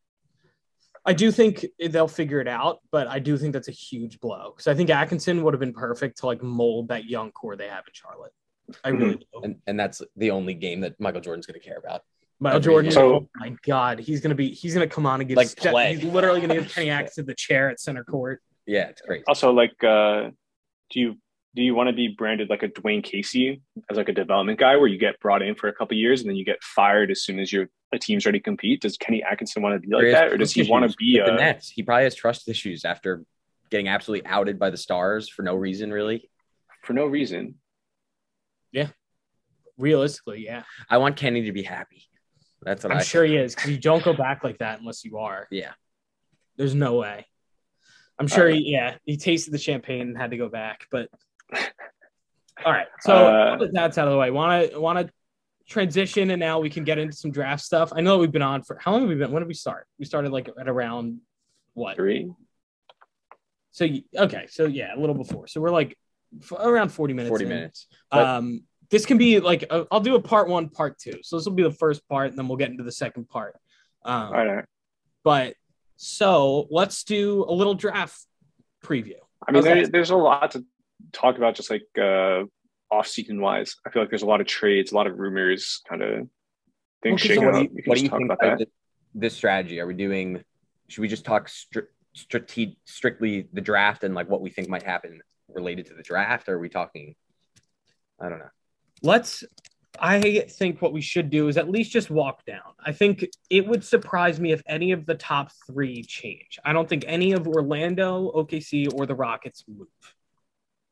I do think they'll figure it out, but I do think that's a huge blow because I think Atkinson would have been perfect to like mold that young core they have in Charlotte. I really mm-hmm. do. And, and that's the only game that Michael Jordan's going to care about. Michael Jordan, so, oh my God, he's going to be, he's going to come on and give, like play. he's literally going to give Kenny Atkinson the chair at center court. Yeah, it's great. Also, like, uh, do you do you want to be branded like a Dwane Casey as like a development guy where you get brought in for a couple years and then you get fired as soon as your a team's ready to compete? Does Kenny Atkinson want to be like that, or does he want to be a... the Nets? He probably has trust issues after getting absolutely outed by the Stars for no reason, really. For no reason. Yeah, realistically, yeah. I want Kenny to be happy. That's what I'm I sure think. he is because you don't go back like that unless you are. Yeah. There's no way. I'm sure. Uh, he, yeah, he tasted the champagne and had to go back, but all right. So uh, that's out of the way. Want to want to transition, and now we can get into some draft stuff. I know we've been on for how long have we been? When did we start? We started like at around what three. So okay, so yeah, a little before. So we're like around forty minutes. Forty in. minutes. But, um, this can be like i will do a part one, part two. So this will be the first part, and then we'll get into the second part. Um, all right. But so let's do a little draft preview. I mean, there, there's a lot to talk about just like uh, off season wise. I feel like there's a lot of trades, a lot of rumors, kind of things well, shaking so what Do you, what do you think about this, this strategy? Are we doing? Should we just talk stri- strate- strictly the draft and like what we think might happen related to the draft? Or are we talking? I don't know. Let's. I think what we should do is at least just walk down. I think it would surprise me if any of the top three change. I don't think any of Orlando, OKC, or the Rockets move.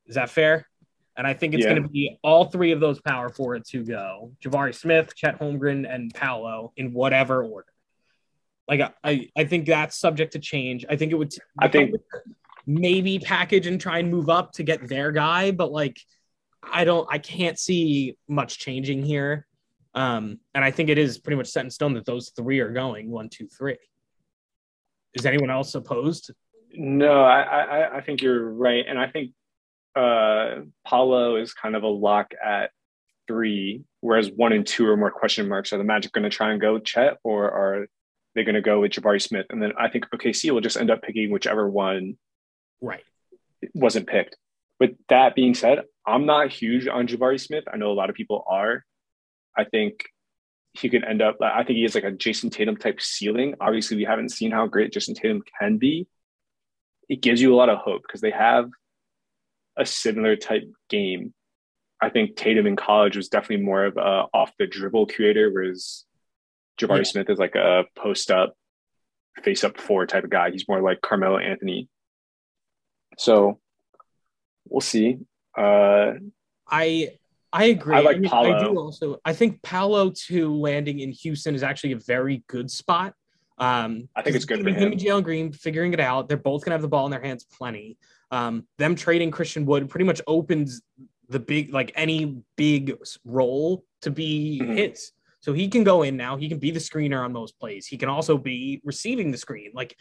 Is that fair? And I think it's Yeah. going to be all three of those power forwards who go Jabari Smith, Chet Holmgren, and Paolo in whatever order. Like, I, I think that's subject to change. I think it would, I think- maybe package and try and move up to get their guy, but like, I don't, I can't see much changing here. Um, and I think it is pretty much set in stone that those three are going one, two, three. Is anyone else opposed? No, I, I I think you're right, and I think uh, Paolo is kind of a lock at three, whereas one and two are more question marks. Are the Magic going to try and go Chet, or are they going to go with Jabari Smith? And then I think OKC will just end up picking whichever one Right. wasn't picked. With that being said, I'm not huge on Jabari Smith. I know a lot of people are. I think he could end up. I think he has like a Jayson Tatum type ceiling. Obviously, we haven't seen how great Jayson Tatum can be. It gives you a lot of hope because they have a similar type game. I think Tatum in college was definitely more of a off the dribble creator, whereas Jabari Yeah. Smith is like a post up, face up four type of guy. He's more like Carmelo Anthony. So we'll see. Uh, I I agree. I like mean, I do also. I think Paolo to landing in Houston is actually a very good spot. Um, I think it's good for him Jalen Green figuring it out. They're both gonna have the ball in their hands plenty. Um, them trading Christian Wood pretty much opens the big like any big role to be Mhm. his. So he can go in now. He can be the screener on most plays. He can also be receiving the screen. Like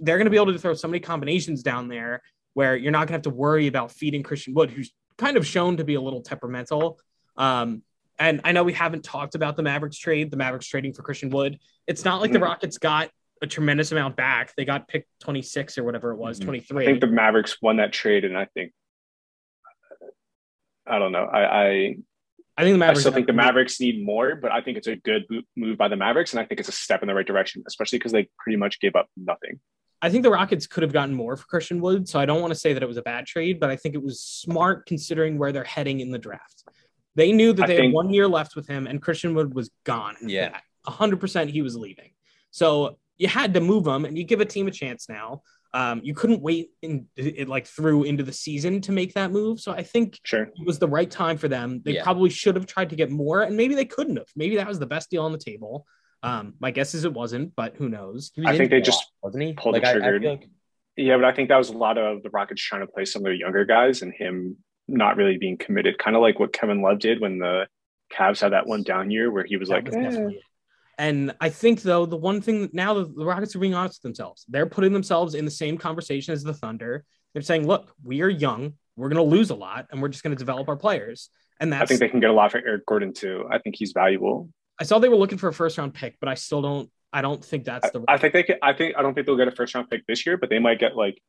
they're going to be able to throw so many combinations down there where you're not going to have to worry about feeding Christian Wood, who's kind of shown to be a little temperamental. Um, and I know we haven't talked about the Mavericks trade, the Mavericks trading for Christian Wood. It's not like the Mhm. Rockets got a tremendous amount back. They got picked 26 or whatever it was, Mhm. 23. I think the Mavericks won that trade, and I think I don't know. I I, I think the Mavericks I still think the Mavericks need more, but I think it's a good move by the Mavericks, and I think it's a step in the right direction, especially because they pretty much gave up nothing. I think the Rockets could have gotten more for Christian Wood. So I don't want to say that it was a bad trade, but I think it was smart considering where they're heading in the draft. They knew that I they had one year left with him, and Christian Wood was gone. Yeah. that. 100% he was leaving. So you had to move him, and you give a team a chance now. Um, you couldn't wait in it like through into the season to make that move. So I think Sure. it was the right time for them. They Yeah. probably should have tried to get more, and maybe they couldn't have. Maybe that was the best deal on the table. Um, my guess is it wasn't, but who knows? He I think they just lot, wasn't he? pulled the Like, I- I trigger. like- Yeah, but I think that was a lot of the Rockets trying to play some of their younger guys and him not really being committed, kind of like what Kevin Love did when the Cavs had that one down year where he was That like, was eh. And I think though the one thing now the, the Rockets are being honest with themselves. They're putting themselves in the same conversation as the Thunder. They're saying, "Look, we are young. We're going to lose a lot, and we're just going to develop our players." And that's I think they can get a lot for Eric Gordon too. I think he's valuable. I saw they were looking for a first round pick, but I still don't. I don't think that's the. I, I think they could. I think I don't think they'll get a first round pick this year, but they might get like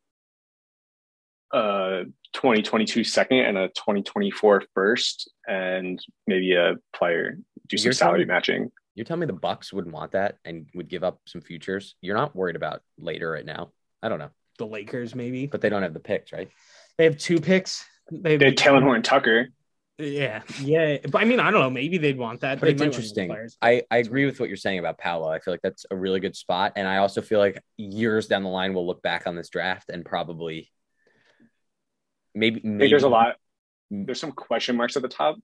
a 2022 second and a 2024 first, and maybe a player do some You're salary telling- matching. You're telling me the Bucks wouldn't want that and would give up some futures? You're not worried about later right now. I don't know, the Lakers maybe, but they don't have the picks, right? they have two picks. They have They had Talen Horton Tucker. Yeah, yeah. But I mean, I don't know. Maybe they'd want that. But They it's might want those interesting. I, I agree with what you're saying about Paolo. I feel like that's a really good spot. And I also feel like years down the line, we'll look back on this draft and probably maybe, I think maybe there's a lot. Mm. There's some question marks at the top.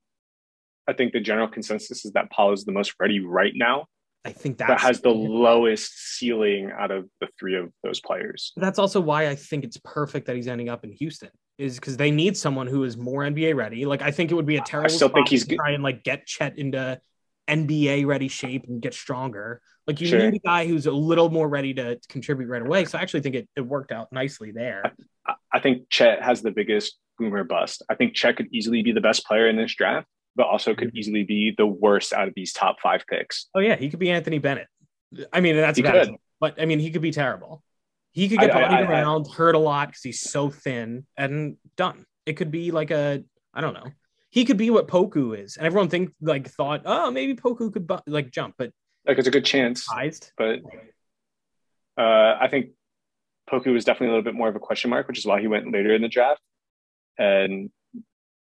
I think the general consensus is that Paul is the most ready right now, I think that's but has the lowest ceiling out of the three of those players. that's also why I think it's perfect that he's ending up in Houston. Is because they need someone who is more NBA ready. Like I think it would be a terrible. I still think he's to good. try and like get Chet into NBA ready shape and get stronger. Like you Sure. need a guy who's a little more ready to contribute right away. So I actually think it, it worked out nicely there. I- I think Chet has the biggest boomer bust. I think Chet could easily be the best player in this draft, but also could Mhm. easily be the worst out of these top five picks. Oh yeah, he could be Anthony Bennett. I mean, that's He but I mean, he could be terrible. He could get I- bodied I- around, hurt a lot because he's so thin, and done. It could be like a, I don't know. He could be what Poku is, and everyone think like thought, oh, maybe Poku could bu- like jump, but Like it's a good chance, sized. but uh, I think Poku was definitely a little bit more of a question mark, which is why he went later in the draft. And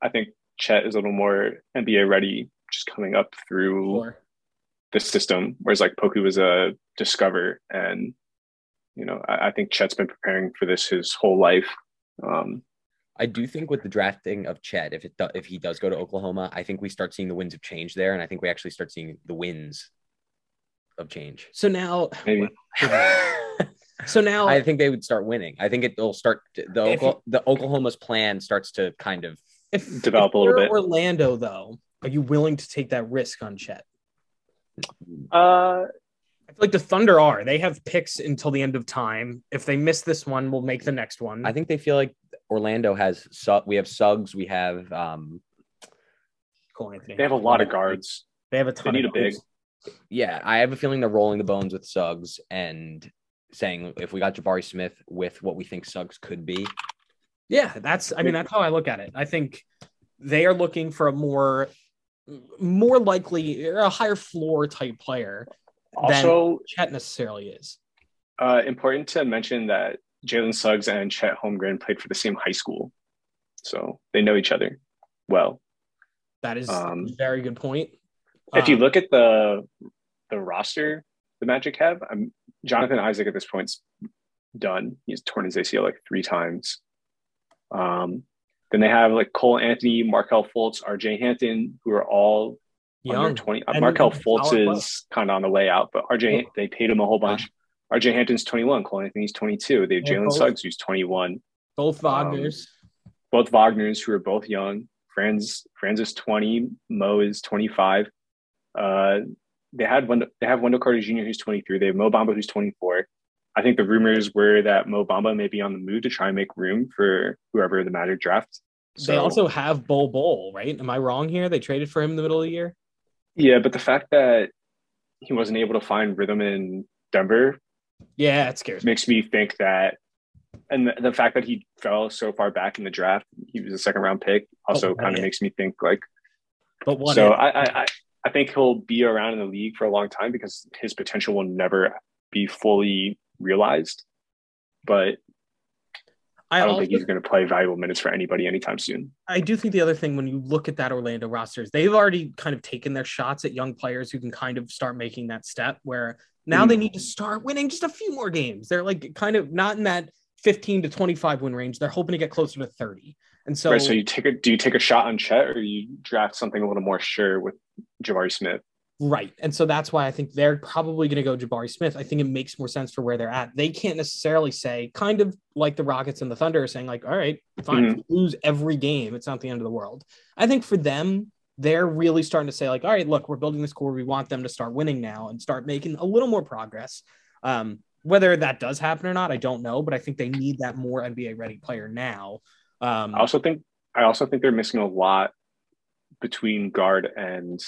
I think Chet is a little more NBA ready, just coming up through Sure. the system, whereas like Poku was a discover, and you know I, I think Chet's been preparing for this his whole life. Um, I do think with the drafting of Chet, if it do, if he does go to Oklahoma, I think we start seeing the winds of change there, and I think we actually start seeing the winds of change. So now, maybe so now, I think they would start winning. I think it'll start the If Okla- the Oklahoma's plan starts to kind of if develop if a little bit. Orlando, though, are you willing to take that risk on Chet? uh, I feel like the Thunder are. They have picks until the end of time. If they miss this one, we'll make the next one. I think they feel like Orlando has Su- we have Suggs, we have um Cole Anthony. they have a lot of guards. They have a They ton. need of a big. Guards. yeah, I have a feeling they're rolling the bones with Suggs and saying if we got Jabari Smith with what we think Suggs could be, Yeah, that's. I mean, that's how I look at it. I think they are looking for a more, more likely a higher floor type player than Also, Chet necessarily is. uh, important to mention that Jalen Suggs and Chet Holmgren played for the same high school, so they know each other well. That is Um, a very good point. If you Um, look at the the roster the Magic have, um, Jonathan Isaac at this point's done. He's torn his ACL like three times. Um, then they have like Cole Anthony, Markelle Fultz, RJ Hampton, who are all young, under 20. Uh, And Markelle Fultz is kind of on the way out, but RJ, Yeah. they paid him a whole bunch. RJ Hampton's 21, Cole Anthony's 22. They have Yeah, Jalen. Suggs, who's 21. both Wagner's. Both Wagner's, who are both young. Franz, Franz is 20. Mo is 25. Uh, they had Wendell, they have Wendell Carter Jr. who's 23. They have Mo Bamba who's 24. I think the rumors were that Mo Bamba may be on the move to try and make room for whoever the Magic draft. they also have Bol Bol, right? Am I wrong here? They traded for him in the middle of the year. yeah, but the fact that he wasn't able to find rhythm in Denver Yeah, it scares makes me think that, and the, the fact that he fell so far back in the draft, he was a second round pick, also Oh, kind of yeah. makes me think like. But what? so if? I, I I- I think he'll be around in the league for a long time because his potential will never be fully realized. But I, I, don't also, think he's going to play valuable minutes for anybody anytime soon. I do think the other thing when you look at that Orlando rosters, they've already kind of taken their shots at young players who can kind of start making that step where now Mhm. they need to start winning just a few more games. They're like kind of not in that 15 to 25 win range. They're hoping to get closer to 30. And so, right. So you take a do you take a shot on Chet or you draft something a little more sure with Jabari Smith? Right. And so that's why I think they're probably going to go Jabari Smith. I think it makes more sense for where they're at. They can't necessarily say, kind of like the Rockets and the Thunder are saying, like, all right, fine, we lose every game. It's not the end of the world. I think for them, they're really starting to say, like, all right, look, we're building this core. We want them to start winning now and start making a little more progress. Um, whether that does happen or not, I don't know, but I think they need that more NBA ready player now. Um, I also think I also think they're missing a lot between guard and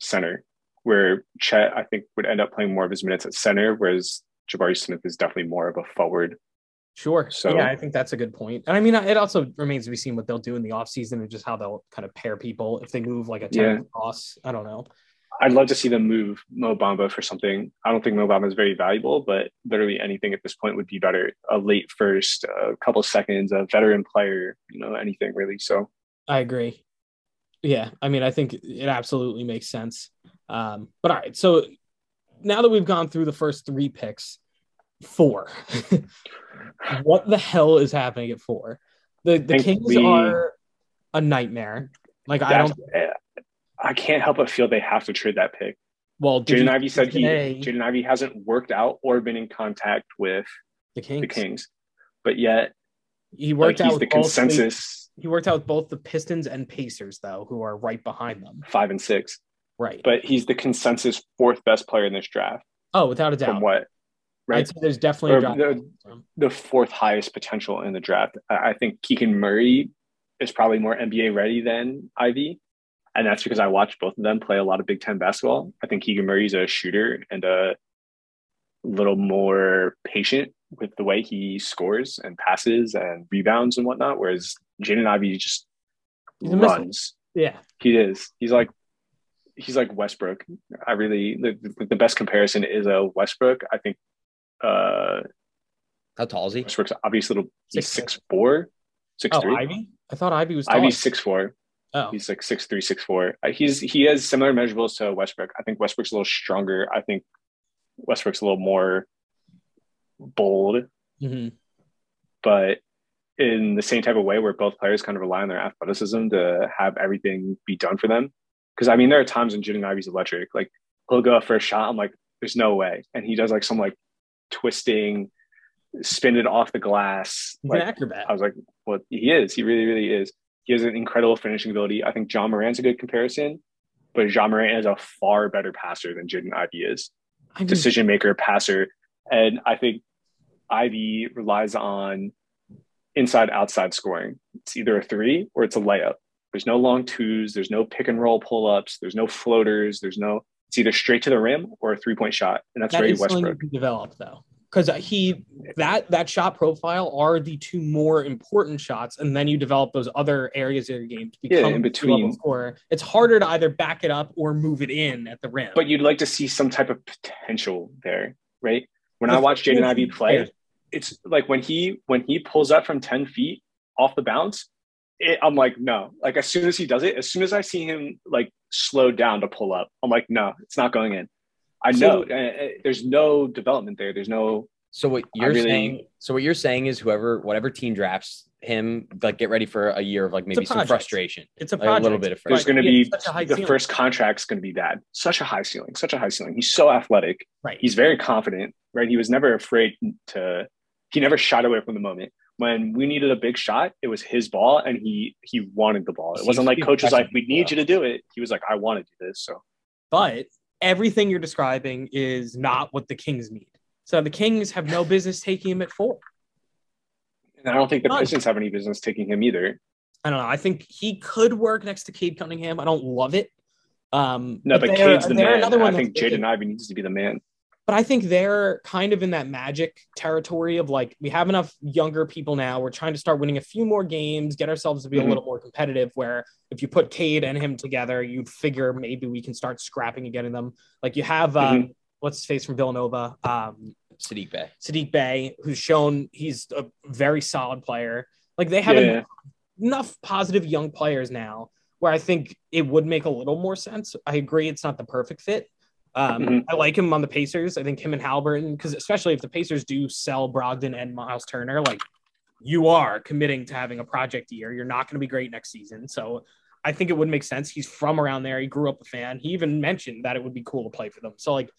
center, where Chet I think would end up playing more of his minutes at center, whereas Jabari Smith is definitely more of a forward. Sure. So- yeah, I think that's a good point. And I mean, it also remains to be seen what they'll do in the offseason and just how they'll kind of pair people if they move like a Yeah. Terrence Ross. I don't know. I'd love to see them move Mo Bamba for something. I don't think Mo Bamba is very valuable, but literally anything at this point would be better. A late first, a couple seconds, a veteran player, you know, anything really. So I agree. Yeah, I mean, I think it absolutely makes sense. Um, but all right, so now that we've gone through the first three picks, four. what the hell is happening at four? The the Kings we- are a nightmare. Like I don't. I can't help but feel they have to trade that pick. Well, Jaden Ivey said he today, Jaden Ivey hasn't worked out or been in contact with the Kings. the Kings, but yet He like worked out he's with the consensus He worked out with both the Pistons and Pacers, though, who are right behind them. five and six, Right. but he's the consensus fourth best player in this draft. oh, without a doubt. From what? Right, there's definitely the- the fourth highest potential in the draft. I I think Keegan Murray is probably more NBA ready than Ivey. And that's because I watched both of them play a lot of Big Ten basketball. I think Keegan Murray's a shooter and a little more patient with the way he scores and passes and rebounds and whatnot. Whereas Jaden Ivey just He's runs. yeah. He is. He's like he's like Westbrook. I really the, the best comparison is a Westbrook. I think uh How tall is he? Westbrook's obviously little he's Six- six four, six Oh, three. Ivey? I thought Ivey was taller. Ivey's six four. Oh, He's like six three, six four. Uh, He's he has similar measurables to Westbrook. I think Westbrook's a little stronger. I think Westbrook's a little more bold, mhm. but in the same type of way where both players kind of rely on their athleticism to have everything be done for them. Because I mean, there are times when Jaden Ivey's electric. Like he'll go for a shot, I'm like, there's no way, and he does like some like twisting, spin it off the glass. he's Like an acrobat. I was like, well, he is. He really, really is. He has an incredible finishing ability. I think Ja Morant's a good comparison, but Ja Morant is a far better passer than Jaden Ivey is. I mean, Decision maker, passer. And I think Ivey relies on inside outside scoring. It's either a three or it's a layup. There's no long twos, there's no pick and roll pull ups, there's no floaters, there's no it's either straight to the rim or a three point shot. And that's that very is something you Westbrook. can develop though, because he that that shot profile are the two more important shots, and then you develop those other areas of your game to Yeah, become in a two-level between. It's harder to either back it up or move it in at the rim. But you'd like to see some type of potential there, right? When I watch Jaden is- play, it's like when he when he pulls up from 10 feet off the bounce it, i'm like no like as soon as he does it as soon as i see him like slow down to pull up i'm like no it's not going in i know So- uh, uh, there's no development there there's no So what you're really- saying? So what you're saying is whoever, whatever team drafts him, like get ready for a year of like maybe some frustration. it's a like a little bit of frustration. there's going to be such a high the ceiling. first contract's going to be bad such a high ceiling such a high ceiling he's so athletic right. he's very confident right he was never afraid to he never shied away from the moment when we needed a big shot it was his ball and he he wanted the ball it wasn't like coach was like we need you to do it he was like i want to do this so but everything you're describing is not what the Kings need. So the Kings have no business taking him at four. and i don't think the pistons have any business taking him either I don't know. I think he could work next to Cade Cunningham. I don't love it. Um, no but, they're- Cade's the man i think jaden ivey needs to be the man but I think they're kind of in that magic territory of like we have enough younger people now. We're trying to start winning a few more games, get ourselves to be Mhm. a little more competitive. Where if you put Cade and him together, you'd figure maybe we can start scrapping and getting them. Like you have um, what's his face from Villanova, um, Saddiq Bey. Saddiq Bey, who's shown he's a very solid player. Like they have Yeah, enough, enough positive young players now where I think it would make a little more sense. I agree it's not the perfect fit. Um, Mhm. I like him on the Pacers. I think him and Haliburton, because especially if the Pacers do sell Brogdon and Miles Turner, like you are committing to having a project year. You're not going to be great next season. So I think it would make sense. He's from around there. He grew up a fan. He even mentioned that it would be cool to play for them. So like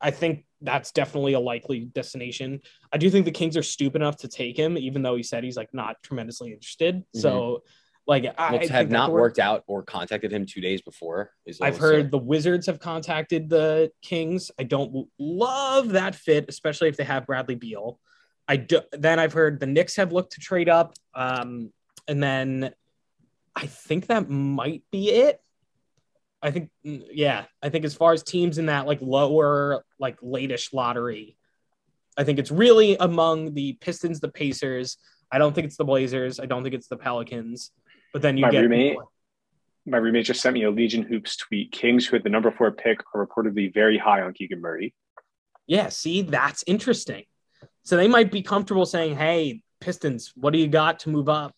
I think that's definitely a likely destination. I do think the Kings are stupid enough to take him, even though he said he's like not tremendously interested. So like I have not worked out or contacted him two days before. I've heard the Wizards have contacted the Kings. I don't love that fit, especially if they have Bradley Beal. I do, then I've heard the Knicks have looked to trade up, um, and then I think that might be it. I think, mm, yeah, I think as far as teams in that like lower, like latish lottery, I think it's really among the Pistons, the Pacers. I don't think it's the Blazers. I don't think it's the Pelicans. But then you My get roommate- my roommate just sent me a legion hoops tweet. Kings who had the number four pick are reportedly very high on keegan murray. Yeah, see, that's interesting. So they might be comfortable saying, "Hey, Pistons, what do you got to move up?"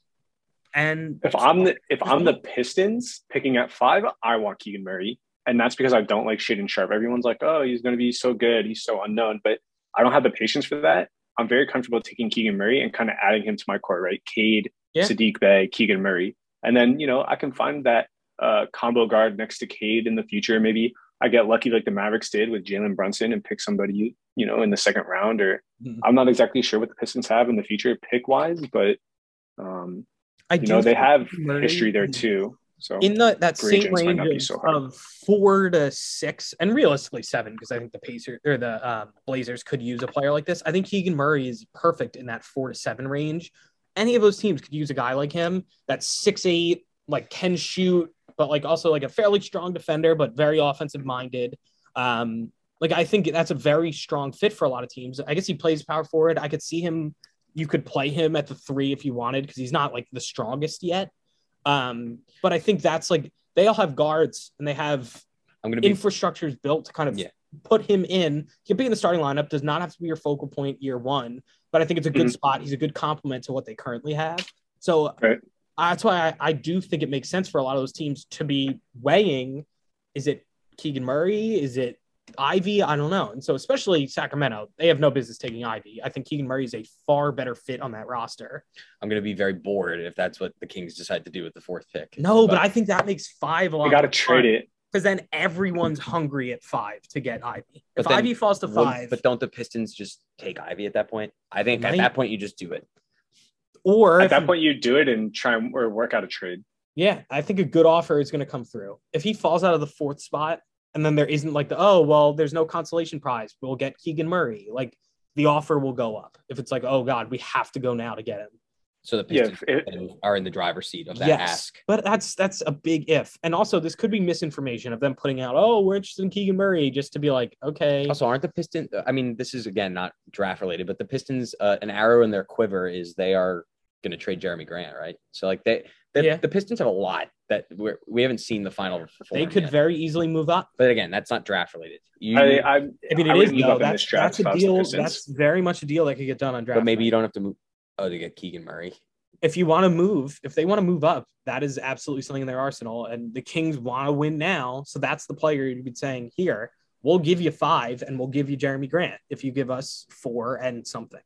And if i'm the if i'm the pistons picking at five i want keegan murray. And that's because i don't like Shaedon Sharpe everyone's like oh he's going to be so good. He's so unknown. But i don't have the patience for that. I'm very comfortable taking keegan murray and kind of adding him to my court right? Cade Yeah. Saddiq Bey keegan murray and then you know i can find that uh, combo guard next to cade in the future maybe i get lucky like the mavericks did with jalen brunson and pick somebody you know in the second round or Mhm. i'm not exactly sure what the pistons have in the future pick wise but um I you know they have Murray history there too so in the that same range of, so of four to six, and realistically seven, because I think the Pacers or the um, Blazers could use a player like this. I think Keegan Murray is perfect in that four to seven range. Any of those teams could use a guy like him that's six eight, like can shoot, but like also like a fairly strong defender, but very offensive minded. Um, like I think that's a very strong fit for a lot of teams. I guess he plays power forward. I could see him. You could play him at the three if you wanted because he's not like the strongest yet. Um, but I think that's like they all have guards and they have I'm gonna be infrastructures built to kind of Yeah. put him in. He'll be in the starting lineup. Does not have to be your focal point year one, but I think it's a good Mhm. spot. He's a good complement to what they currently have. So Right. that's why I, I do think it makes sense for a lot of those teams to be weighing is it Keegan Murray? Is it Ivey? I don't know. And so, especially Sacramento, they have no business taking Ivey. I think Keegan Murray is a far better fit on that roster. I'm going to be very bored if that's what the Kings decide to do with the fourth pick. No, but, but I think that makes five a lot. We got to trade it because then everyone's hungry at five to get Ivey. If then, Ivey falls to five, but don't the Pistons just take Ivey at that point? I think at that point you just do it. Or at that point you do it and try and or work out a trade. Yeah, I think a good offer is going to come through. If he falls out of the fourth spot, and then there isn't like the oh well, there's no consolation prize. We'll get Keegan Murray. Like the offer will go up. If it's like oh god, we have to go now to get him. So the Pistons yeah, it, are in the driver's seat of that yes, ask. But that's that's a big if. And also this could be misinformation of them putting out, oh, we're interested in Keegan Murray, just to be like, okay. Also, aren't the Pistons I mean, this is again not draft related, but the Pistons, uh, an arrow in their quiver is they are gonna trade Jerami Grant, right? So like they, they yeah. the Pistons have a lot that we're, we haven't seen the final. They could yet. very easily move up. But again, that's not draft related. You, I, I, I mean, it I is, though. That's, that's a deal. That's very much a deal that could get done on draft. But maybe you don't have to move. Oh, to get Keegan Murray if you want to move, if they want to move up, that is absolutely something in their arsenal. And the Kings want to win now. So that's the player you'd be saying, here, we'll give you five and we'll give you Jerami Grant if you give us four and something.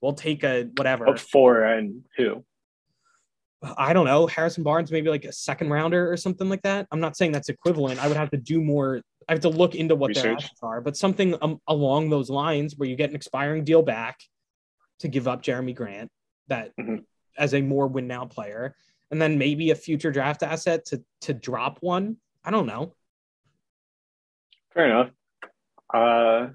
We'll take a whatever. But four and who? I don't know. Harrison Barnes, maybe like a second rounder or something like that. I'm not saying that's equivalent. I would have to do more. I have to look into what Research. their assets are, but something um, along those lines where you get an expiring deal back to give up Jerami Grant that mm-hmm as a more win now player, and then maybe a future draft asset to to drop one. I don't know. Fair enough. Uh,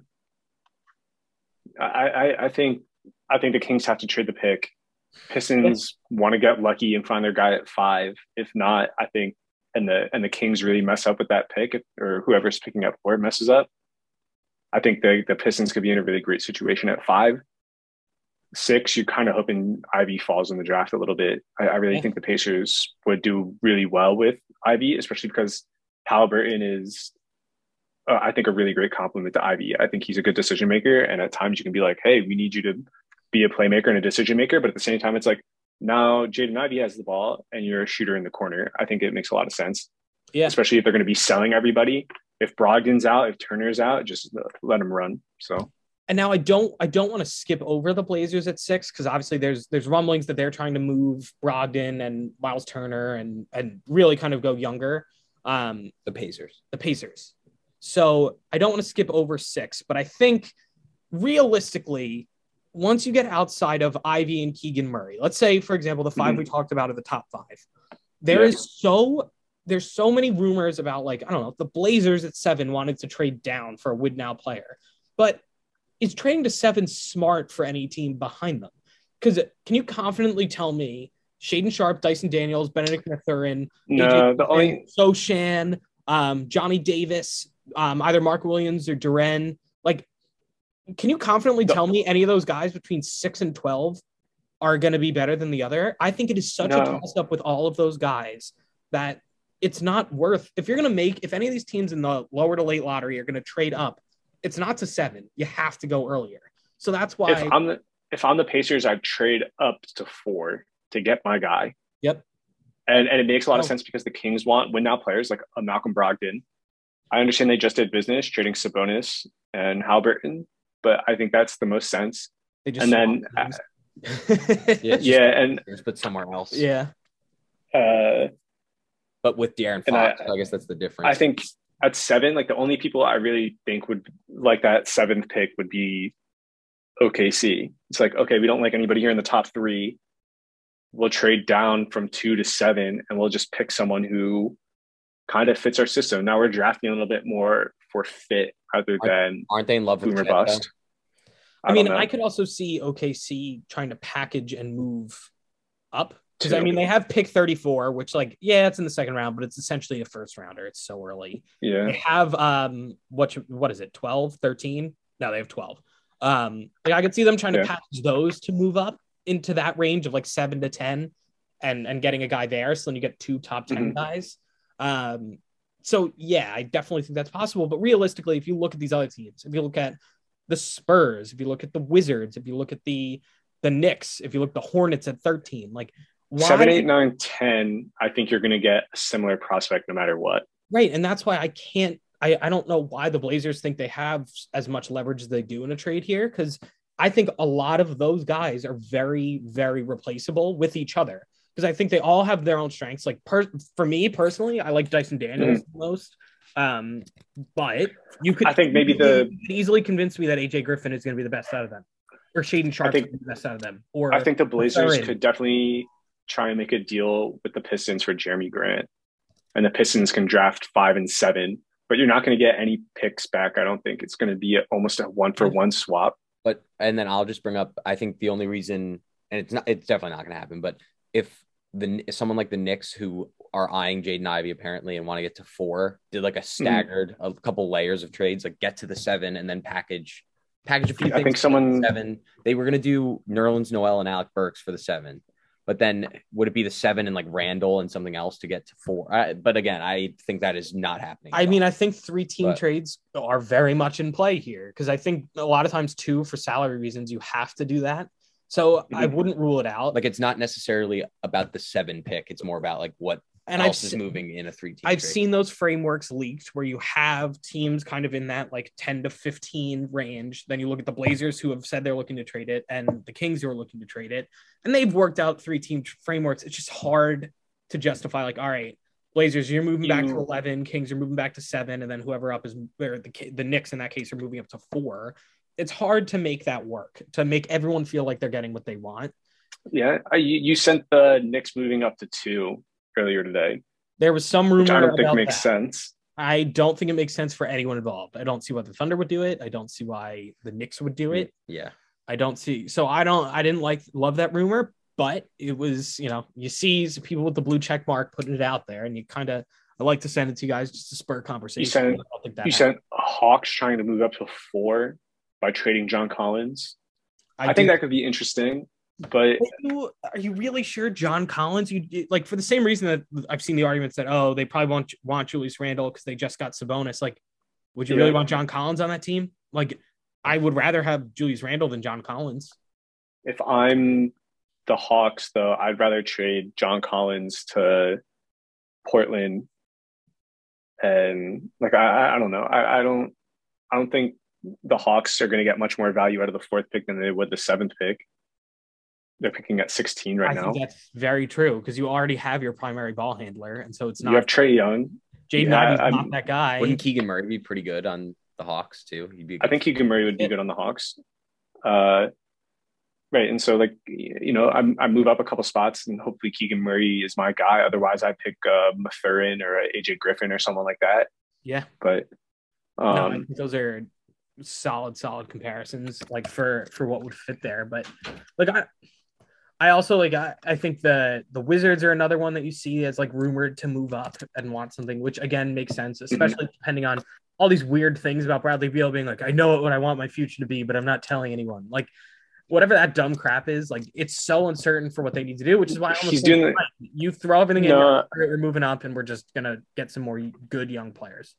I, I I think I think the Kings have to trade the pick. Pistons want to get lucky and find their guy at five. If not, I think and the and the Kings really mess up with that pick, if, or whoever's picking up for it messes up. I think the the Pistons could be in a really great situation at five six, you're kind of hoping Ivey falls in the draft a little bit. I, I really yeah. think the Pacers would do really well with Ivey, especially because Haliburton is, uh, I think, a really great compliment to Ivey. I think he's a good decision maker, and at times you can be like, "Hey, we need you to be a playmaker and a decision maker," but at the same time, it's like now Jaden Ivey has the ball and you're a shooter in the corner. I think it makes a lot of sense. Yeah, especially if they're going to be selling everybody. If Brogdon's out, if Turner's out, just let him run. So and now I don't I don't want to skip over the Blazers at six because obviously there's there's rumblings that they're trying to move Brogdon and Miles Turner and and really kind of go younger. Um, the Pacers. The Pacers. So I don't want to skip over six, but I think realistically, once you get outside of Ivey and Keegan Murray, let's say for example the 5 mm-hmm. we talked about are the top five. There yeah. is so there's so many rumors about like I don't know the Blazers at seven wanted to trade down for a win now player, but is trading to seven smart for any team behind them? Because can you confidently tell me Shaedon Sharpe, Dyson Daniels, Bennedict Mathurin, no, AJ the only Sochan, um, Johnny Davis, um, either Mark Williams or Duren, like, can you confidently tell me any of those guys between six and twelve are going to be better than the other? I think it is such no. a toss up with all of those guys that it's not worth. If you're going to make, if any of these teams in the lower to late lottery are going to trade up it's not to seven. You have to go earlier. So that's why if I'm the if I'm the Pacers, I'd trade up to four to get my guy. Yep. And and it makes a lot oh. of sense because the Kings want win now players like a Malcolm Brogdon. I understand they just did business trading Sabonis and Haliburton, but I think that's the most sense. They just and then uh, yeah, yeah, and just put somewhere else. Yeah. Uh, but with De'Aaron Fox, I, I guess that's the difference. I think at seven, like the only people I really think would like that seventh pick would be OKC. It's like, okay, we don't like anybody here in the top three. We'll trade down from two to seven and we'll just pick someone who kind of fits our system. Now we're drafting a little bit more for fit rather than aren't they in love with bust. I, I mean, I could also see OKC trying to package and move up because I mean, they have pick 34, which, like, yeah, it's in the second round, but it's essentially a first rounder. It's so early. Yeah. They have, um, what, what is it, 12, 13? No, they have 12. Um, like, I could see them trying yeah. to package those to move up into that range of like seven to 10 and, and getting a guy there. So then you get two top 10 mm-hmm. guys. Um, so yeah, I definitely think that's possible. But realistically, if you look at these other teams, if you look at the Spurs, if you look at the Wizards, if you look at the the Knicks, if you look at the Hornets at 13, like Why? Seven, eight, nine, ten. I think you're going to get a similar prospect no matter what. Right. And that's why I can't, I, I don't know why the Blazers think they have as much leverage as they do in a trade here. Cause I think a lot of those guys are very, very replaceable with each other. Because I think they all have their own strengths. Like per, for me personally, I like Dyson Daniels the most. Um, but you could I think maybe the easily convince me that AJ Griffin is going to be the best out of them. Or Shaedon Sharpe is the best out of them. Or I think the Blazers could definitely try and make a deal with the Pistons for Jerami Grant and the Pistons can draft five and seven, but you're not going to get any picks back. I don't think it's going to be a, almost a one for one swap. But and then I'll just bring up. I think the only reason, and it's not, it's definitely not going to happen. But if the someone like the Knicks who are eyeing Jaden Ivey apparently and want to get to four, did like a mm-hmm. staggered mm-hmm. a couple layers of trades, like get to the seven and then package package a few. things. I think someone seven. They were going to do Nerlens Noel and Alec Burks for the seven but then would it be the seven and like Randle and something else to get to four? I, but again, I think that is not happening. I mean, I think three team but, trades are very much in play here because I think a lot of times two for salary reasons you have to do that. So I wouldn't rule it out. Like it's not necessarily about the seven pick; it's more about like what and else I've is moving in a three team. I've trade. seen those frameworks leaked where you have teams kind of in that like 10 to 15 range. Then you look at the Blazers who have said they're looking to trade it and the Kings who are looking to trade it. And they've worked out three team frameworks. It's just hard to justify, like, all right, Blazers, you're moving back to 11, Kings are moving back to seven, and then whoever up is, or the, the Knicks in that case are moving up to four. It's hard to make that work, to make everyone feel like they're getting what they want. Yeah. You, you sent the Knicks moving up to two earlier today. There was some rumor. Which I don't think makes that. sense. I don't think it makes sense for anyone involved. I don't see why the Thunder would do it. I don't see why the Knicks would do it. Yeah. I don't see. So I don't. I didn't like love that rumor, but it was you know you see people with the blue check mark putting it out there, and you kind of. I like to send it to you guys just to spur conversation. You sent, you sent Hawks trying to move up to four by trading John Collins. I, I think that could be interesting. But are you, are you really sure John Collins? You like for the same reason that I've seen the arguments that oh they probably won't want Julius Randle because they just got Sabonis. Like, would you yeah. really want John Collins on that team? Like, I would rather have Julius Randle than John Collins. If I'm the Hawks, though, I'd rather trade John Collins to Portland. And like I, I don't know. I, I don't I don't think the Hawks are going to get much more value out of the fourth pick than they would the seventh pick they're picking at 16 right I now. that's very true because you already have your primary ball handler, and so it's not. You have Trae Young. Jaden yeah, not that guy. Wouldn't Keegan Murray be pretty good on the Hawks too? He'd be. I think Keegan Murray would be good on the Hawks. Uh, right, and so like you know, I, I move up a couple spots, and hopefully Keegan Murray is my guy. Otherwise, I pick uh, Mathurin or AJ Griffin or someone like that. Yeah, but um, no, those are solid, solid comparisons, like for for what would fit there. But like I I also like I, I think the the Wizards are another one that you see as like rumored to move up and want something, which again makes sense, mm-hmm. especially mm-hmm. depending on all these weird things about Bradley Beal being like, I know what I want my future to be, but I'm not telling anyone. Like whatever that dumb crap is, like it's so uncertain for what they need to do, which is why he's doing it. You throw everything no. in, we're moving up, and we're just gonna get some more good young players.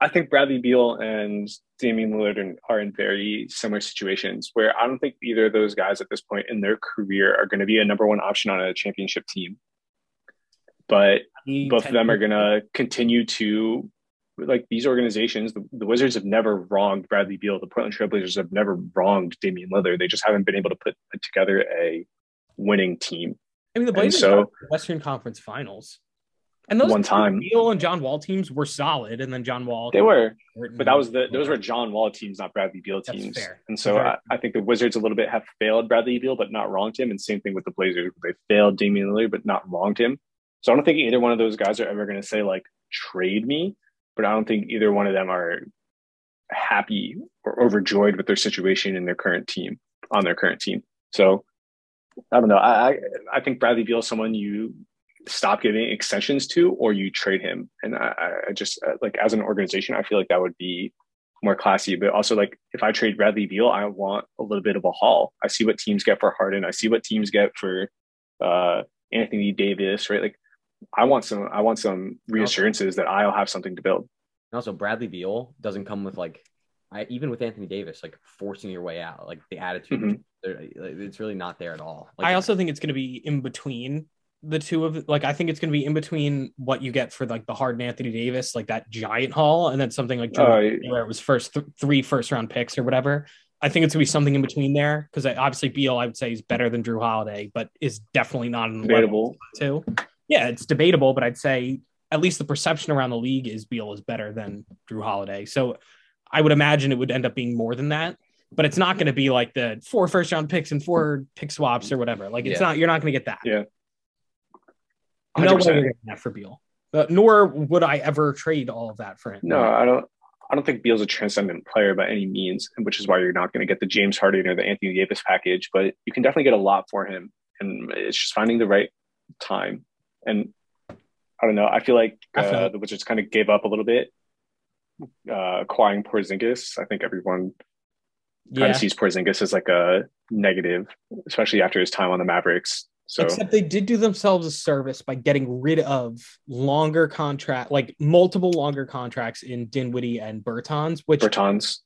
I think Bradley Beal and Damian Lillard are in very similar situations where I don't think either of those guys at this point in their career are going to be a number one option on a championship team. But both of them are going to continue to, like these organizations, the, the, Wizards have never wronged Bradley Beal. The Portland Trailblazers have never wronged Damian Lillard. They just haven't been able to put, put together a winning team. I mean, the Blazers so, Western Conference Finals. And those one time, Beal and John Wall teams were solid, and then John Wall they were, but that was the those were John Wall teams, not Bradley Beal teams. And so I, I, think the Wizards a little bit have failed Bradley Beal, but not wronged him. And same thing with the Blazers, they failed Damian Lillard, but not wronged him. So I don't think either one of those guys are ever going to say like trade me, but I don't think either one of them are happy or overjoyed with their situation in their current team on their current team. So I don't know. I I think Bradley Beal is someone you stop giving extensions to or you trade him. And I, I just uh, like as an organization, I feel like that would be more classy. But also like if I trade Bradley Beal, I want a little bit of a haul. I see what teams get for Harden. I see what teams get for uh, Anthony Davis, right? Like I want some I want some reassurances that I'll have something to build. And also Bradley Beal doesn't come with like I, even with Anthony Davis, like forcing your way out, like the attitude, mm-hmm. it's really not there at all. Like, I also think it's going to be in between the two of like I think it's going to be in between what you get for like the Harden Anthony Davis, like that giant haul, and then something like Uh, where it was first th- three first round picks or whatever. I think it's gonna be something in between there because obviously Beal I would say is better than Jrue Holiday, but is definitely not in the level debatable. too. Yeah, it's debatable, but I'd say at least the perception around the league is Beal is better than Jrue Holiday. So I would imagine it would end up being more than that. But it's not going to be like the four first round picks and four pick swaps or whatever. Like it's Yeah. not. You're not going to get that. Yeah. No way 100%. you're getting that for Beal. Uh, nor would I ever trade all of that for him. No, I don't. I don't think Beal's a transcendent player by any means, which is why you're not going to get the James Harden or the Anthony Davis package. But you can definitely get a lot for him, and it's just finding the right time. And I don't know. I feel like uh, the Wizards kind of gave up a little bit uh, acquiring Porzingis. I think everyone kind of sees Porzingis as like a negative, especially after his time on the Mavericks. So Except they did do themselves a service by getting rid of longer contract, like multiple longer contracts in Dinwiddie and Bertans, which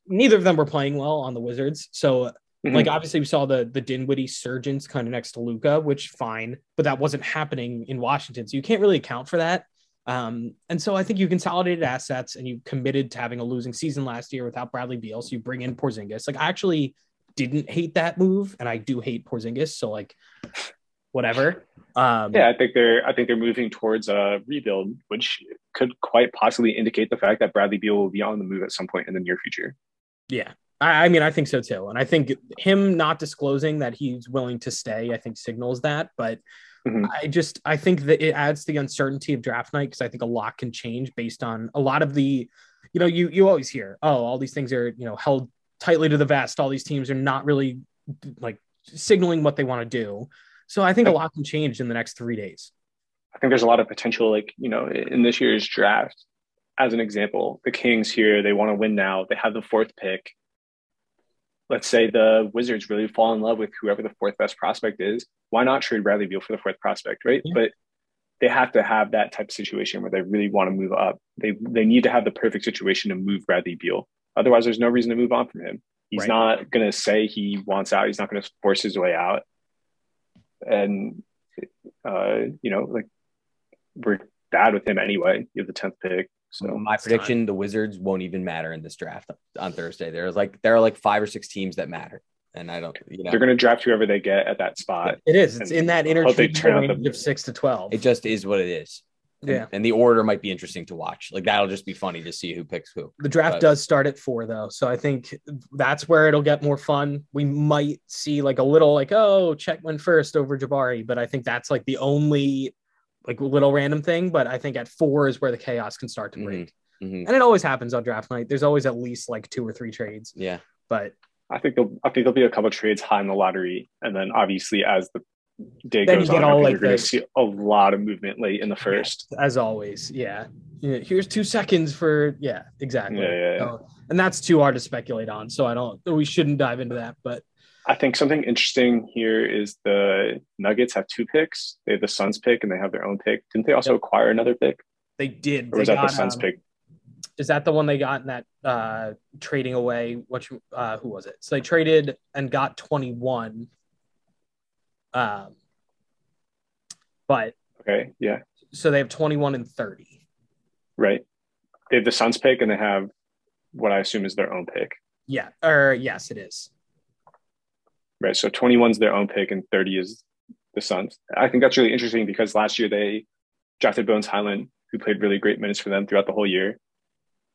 neither of them were playing well on the Wizards. So Mhm. like obviously we saw the the Dinwiddie surgeons kind of next to Luka, which fine, but that wasn't happening in Washington. So you can't really account for that. Um, and so I think you consolidated assets and you committed to having a losing season last year without Bradley Beal. So you bring in Porzingis. Like I actually didn't hate that move, and I do hate Porzingis. So like whatever. Um, yeah, I think they're I think they're moving towards a rebuild, which could quite possibly indicate the fact that Bradley Beal will be on the move at some point in the near future. Yeah. I, I mean, I think so too. And I think him not disclosing that he's willing to stay, I think signals that. But Mhm. I just, I think that it adds to the uncertainty of draft night because I think a lot can change based on a lot of the, you know, you, you always hear, oh, all these things are, you know, held tightly to the vest. All these teams are not really like signaling what they want to do. So I think a lot can change in the next three days. I think there's a lot of potential, like, you know, in this year's draft, as an example, the Kings here, they want to win now. They have the fourth pick. Let's say the Wizards really fall in love with whoever the fourth best prospect is. Why not trade Bradley Beal for the fourth prospect, right? Yeah. But they have to have that type of situation where they really want to move up. They they need to have the perfect situation to move Bradley Beal. Otherwise, there's no reason to move on from him. He's Right. not going to say he wants out. He's not going to force his way out. And uh, you know, like we're bad with him anyway. You have the tenth pick, so my it's prediction: the Wizards won't even matter in this draft on Thursday. There's like there are like five or six teams that matter, and I don't, you know, they're going to draft whoever they get at that spot. It is. It's And in that hope they turn out the- range of six to 12. it just is what it is. And- yeah. and the order might be interesting to watch. Like that'll just be funny to see who picks who. The draft But- does start at four, though, so I think that's where it'll get more fun. We might see like a little like, oh, Chet went first over Jabari, but I think that's like the only like little random thing. But I think at four is where the chaos can start to Mhm. break, Mhm. and it always happens on draft night. There's always at least like two or three trades, Yeah, but I think there'll I think there'll be a couple of trades high in the lottery, and then obviously as the day Then you get on, all, like, you're going to see a lot of movement late in the first. as always, yeah. Yeah, Here's two seconds for yeah, exactly. Yeah, yeah, yeah. So- and that's too hard to speculate on, so I don't. We shouldn't dive into that, but I think something interesting here is the Nuggets have two picks. They have the Suns pick and they have their own pick. Didn't they also acquire another pick, they did. or They was that the got, Suns um, pick? is that the one they got in that uh trading away what you- uh who was it so they traded and got 21 um but Okay, yeah, so they have 21 and 30 right. They have the Suns pick and they have what I assume is their own pick. yeah or yes it is Right. So 21 is their own pick and 30 is the Suns. I think that's really interesting because last year they drafted Bones Hyland, who played really great minutes for them throughout the whole year.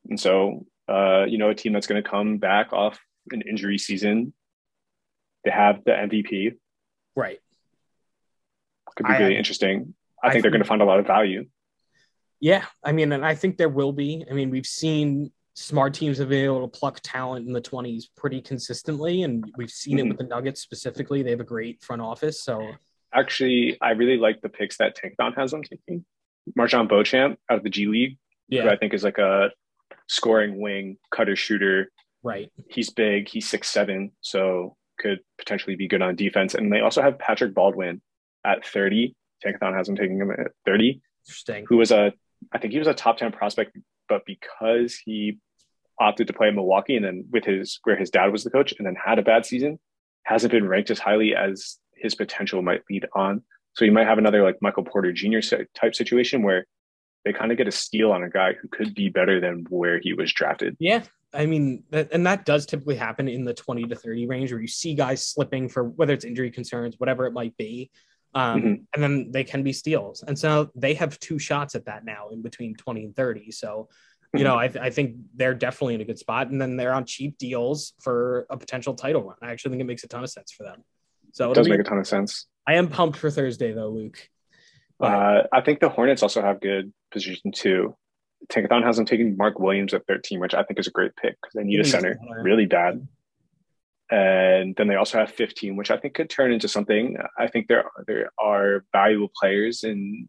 And so, uh, you know, a team that's going to come back off an injury season, they have the MVP. right Could be I- really interesting. I, I think they're going to find a lot of value. yeah i mean and i think there will be i mean we've seen smart teams have been able to pluck talent in the 20s pretty consistently and we've seen it Mhm. with the nuggets specifically they have a great front office so Actually, I really like the picks that Tankathon has them taking. MarJon Beauchamp out of the G League, who I think is like a scoring wing, cutter shooter. right he's big. He's six seven, so could potentially be good on defense. And they also have Patrick Baldwin at thirty. Tankathon has him taking him at thirty. interesting Who was a, I think he was a top ten prospect, but because he opted to play in Milwaukee and then with his where his dad was the coach and then had a bad season, hasn't been ranked as highly as his potential might lead on. So you might have another like Michael Porter Jr. type situation where they kind of get a steal on a guy who could be better than where he was drafted. Yeah. I mean, that, and that does typically happen in the 20 to 30 range where you see guys slipping for whether it's injury concerns, whatever it might be. Um, mm-hmm. And then they can be steals. And so they have two shots at that now in between 20 and 30. So, you know, mm-hmm. I, th- I think they're definitely in a good spot. And then they're on cheap deals for a potential title run. I actually think it makes a ton of sense for them. So it does be, make a ton of sense. I am pumped for Thursday, though, Luke. Uh, I think the Hornets also have good position too. Tankathon has them taking Mark Williams at 13, which I think is a great pick because they need a center really bad. And then they also have 15, which I think could turn into something. I think there are, there are valuable players in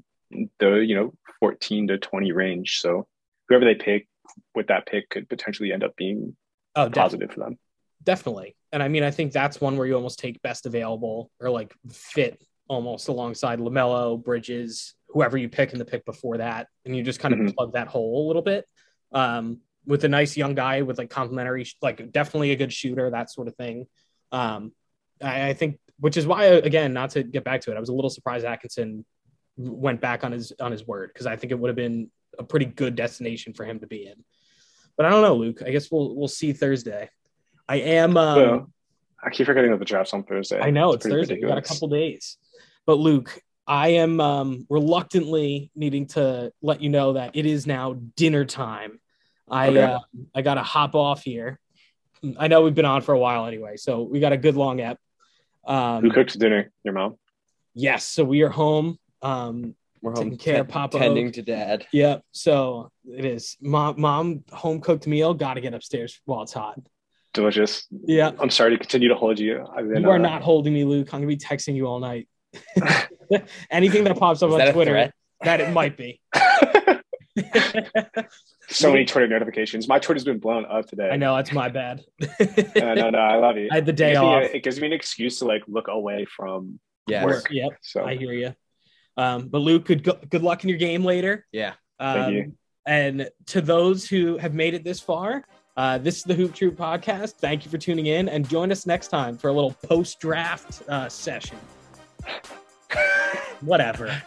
the you know 14 to 20 range. So whoever they pick with that pick could potentially end up being oh, positive for them. Definitely. And I mean, I think that's one where you almost take best available or like fit almost alongside LaMelo, Bridges, whoever you pick in the pick before that, and you just kind of mm-hmm. plug that hole a little bit. Um, with a nice young guy with like complimentary, like definitely a good shooter, that sort of thing. Um, I, I, think, which is why, again, not to get back to it, I was a little surprised Atkinson went back on his on his word because I think it would have been a pretty good destination for him to be in. But I don't know, Luke. I guess we'll we'll see Thursday. I am. Um, I keep forgetting that the draft's on Thursday. I know it's, it's Thursday. We got a couple days. But Luke, I am um, reluctantly needing to let you know that it is now dinner time. I okay. uh, I got to hop off here. I know we've been on for a while anyway, so we got a good long ep. Um, Who cooks dinner? Your mom? Yes. So we are home. Um, we're home taking care of Papa. Tending to dad. Yep. So it is mom. Mom home cooked meal. Got to get upstairs while it's hot. Delicious. Yeah. I'm sorry to continue to hold you. Been, you are uh, not holding me, Luke. I'm gonna be texting you all night. Anything that pops up Is on Twitter, that it might be. so many Twitter notifications. My Twitter's been blown up today. I know that's my bad. no, no, no, I love you. I had the day it off. A, it gives me an excuse to like look away from yes. work. Yep. So I hear you. Um, but Luke, good good luck in your game later. Yeah. Um, Thank you. And to those who have made it this far, uh, this is the Hoop Troop podcast. Thank you for tuning in, and join us next time for a little post draft uh, session. Whatever.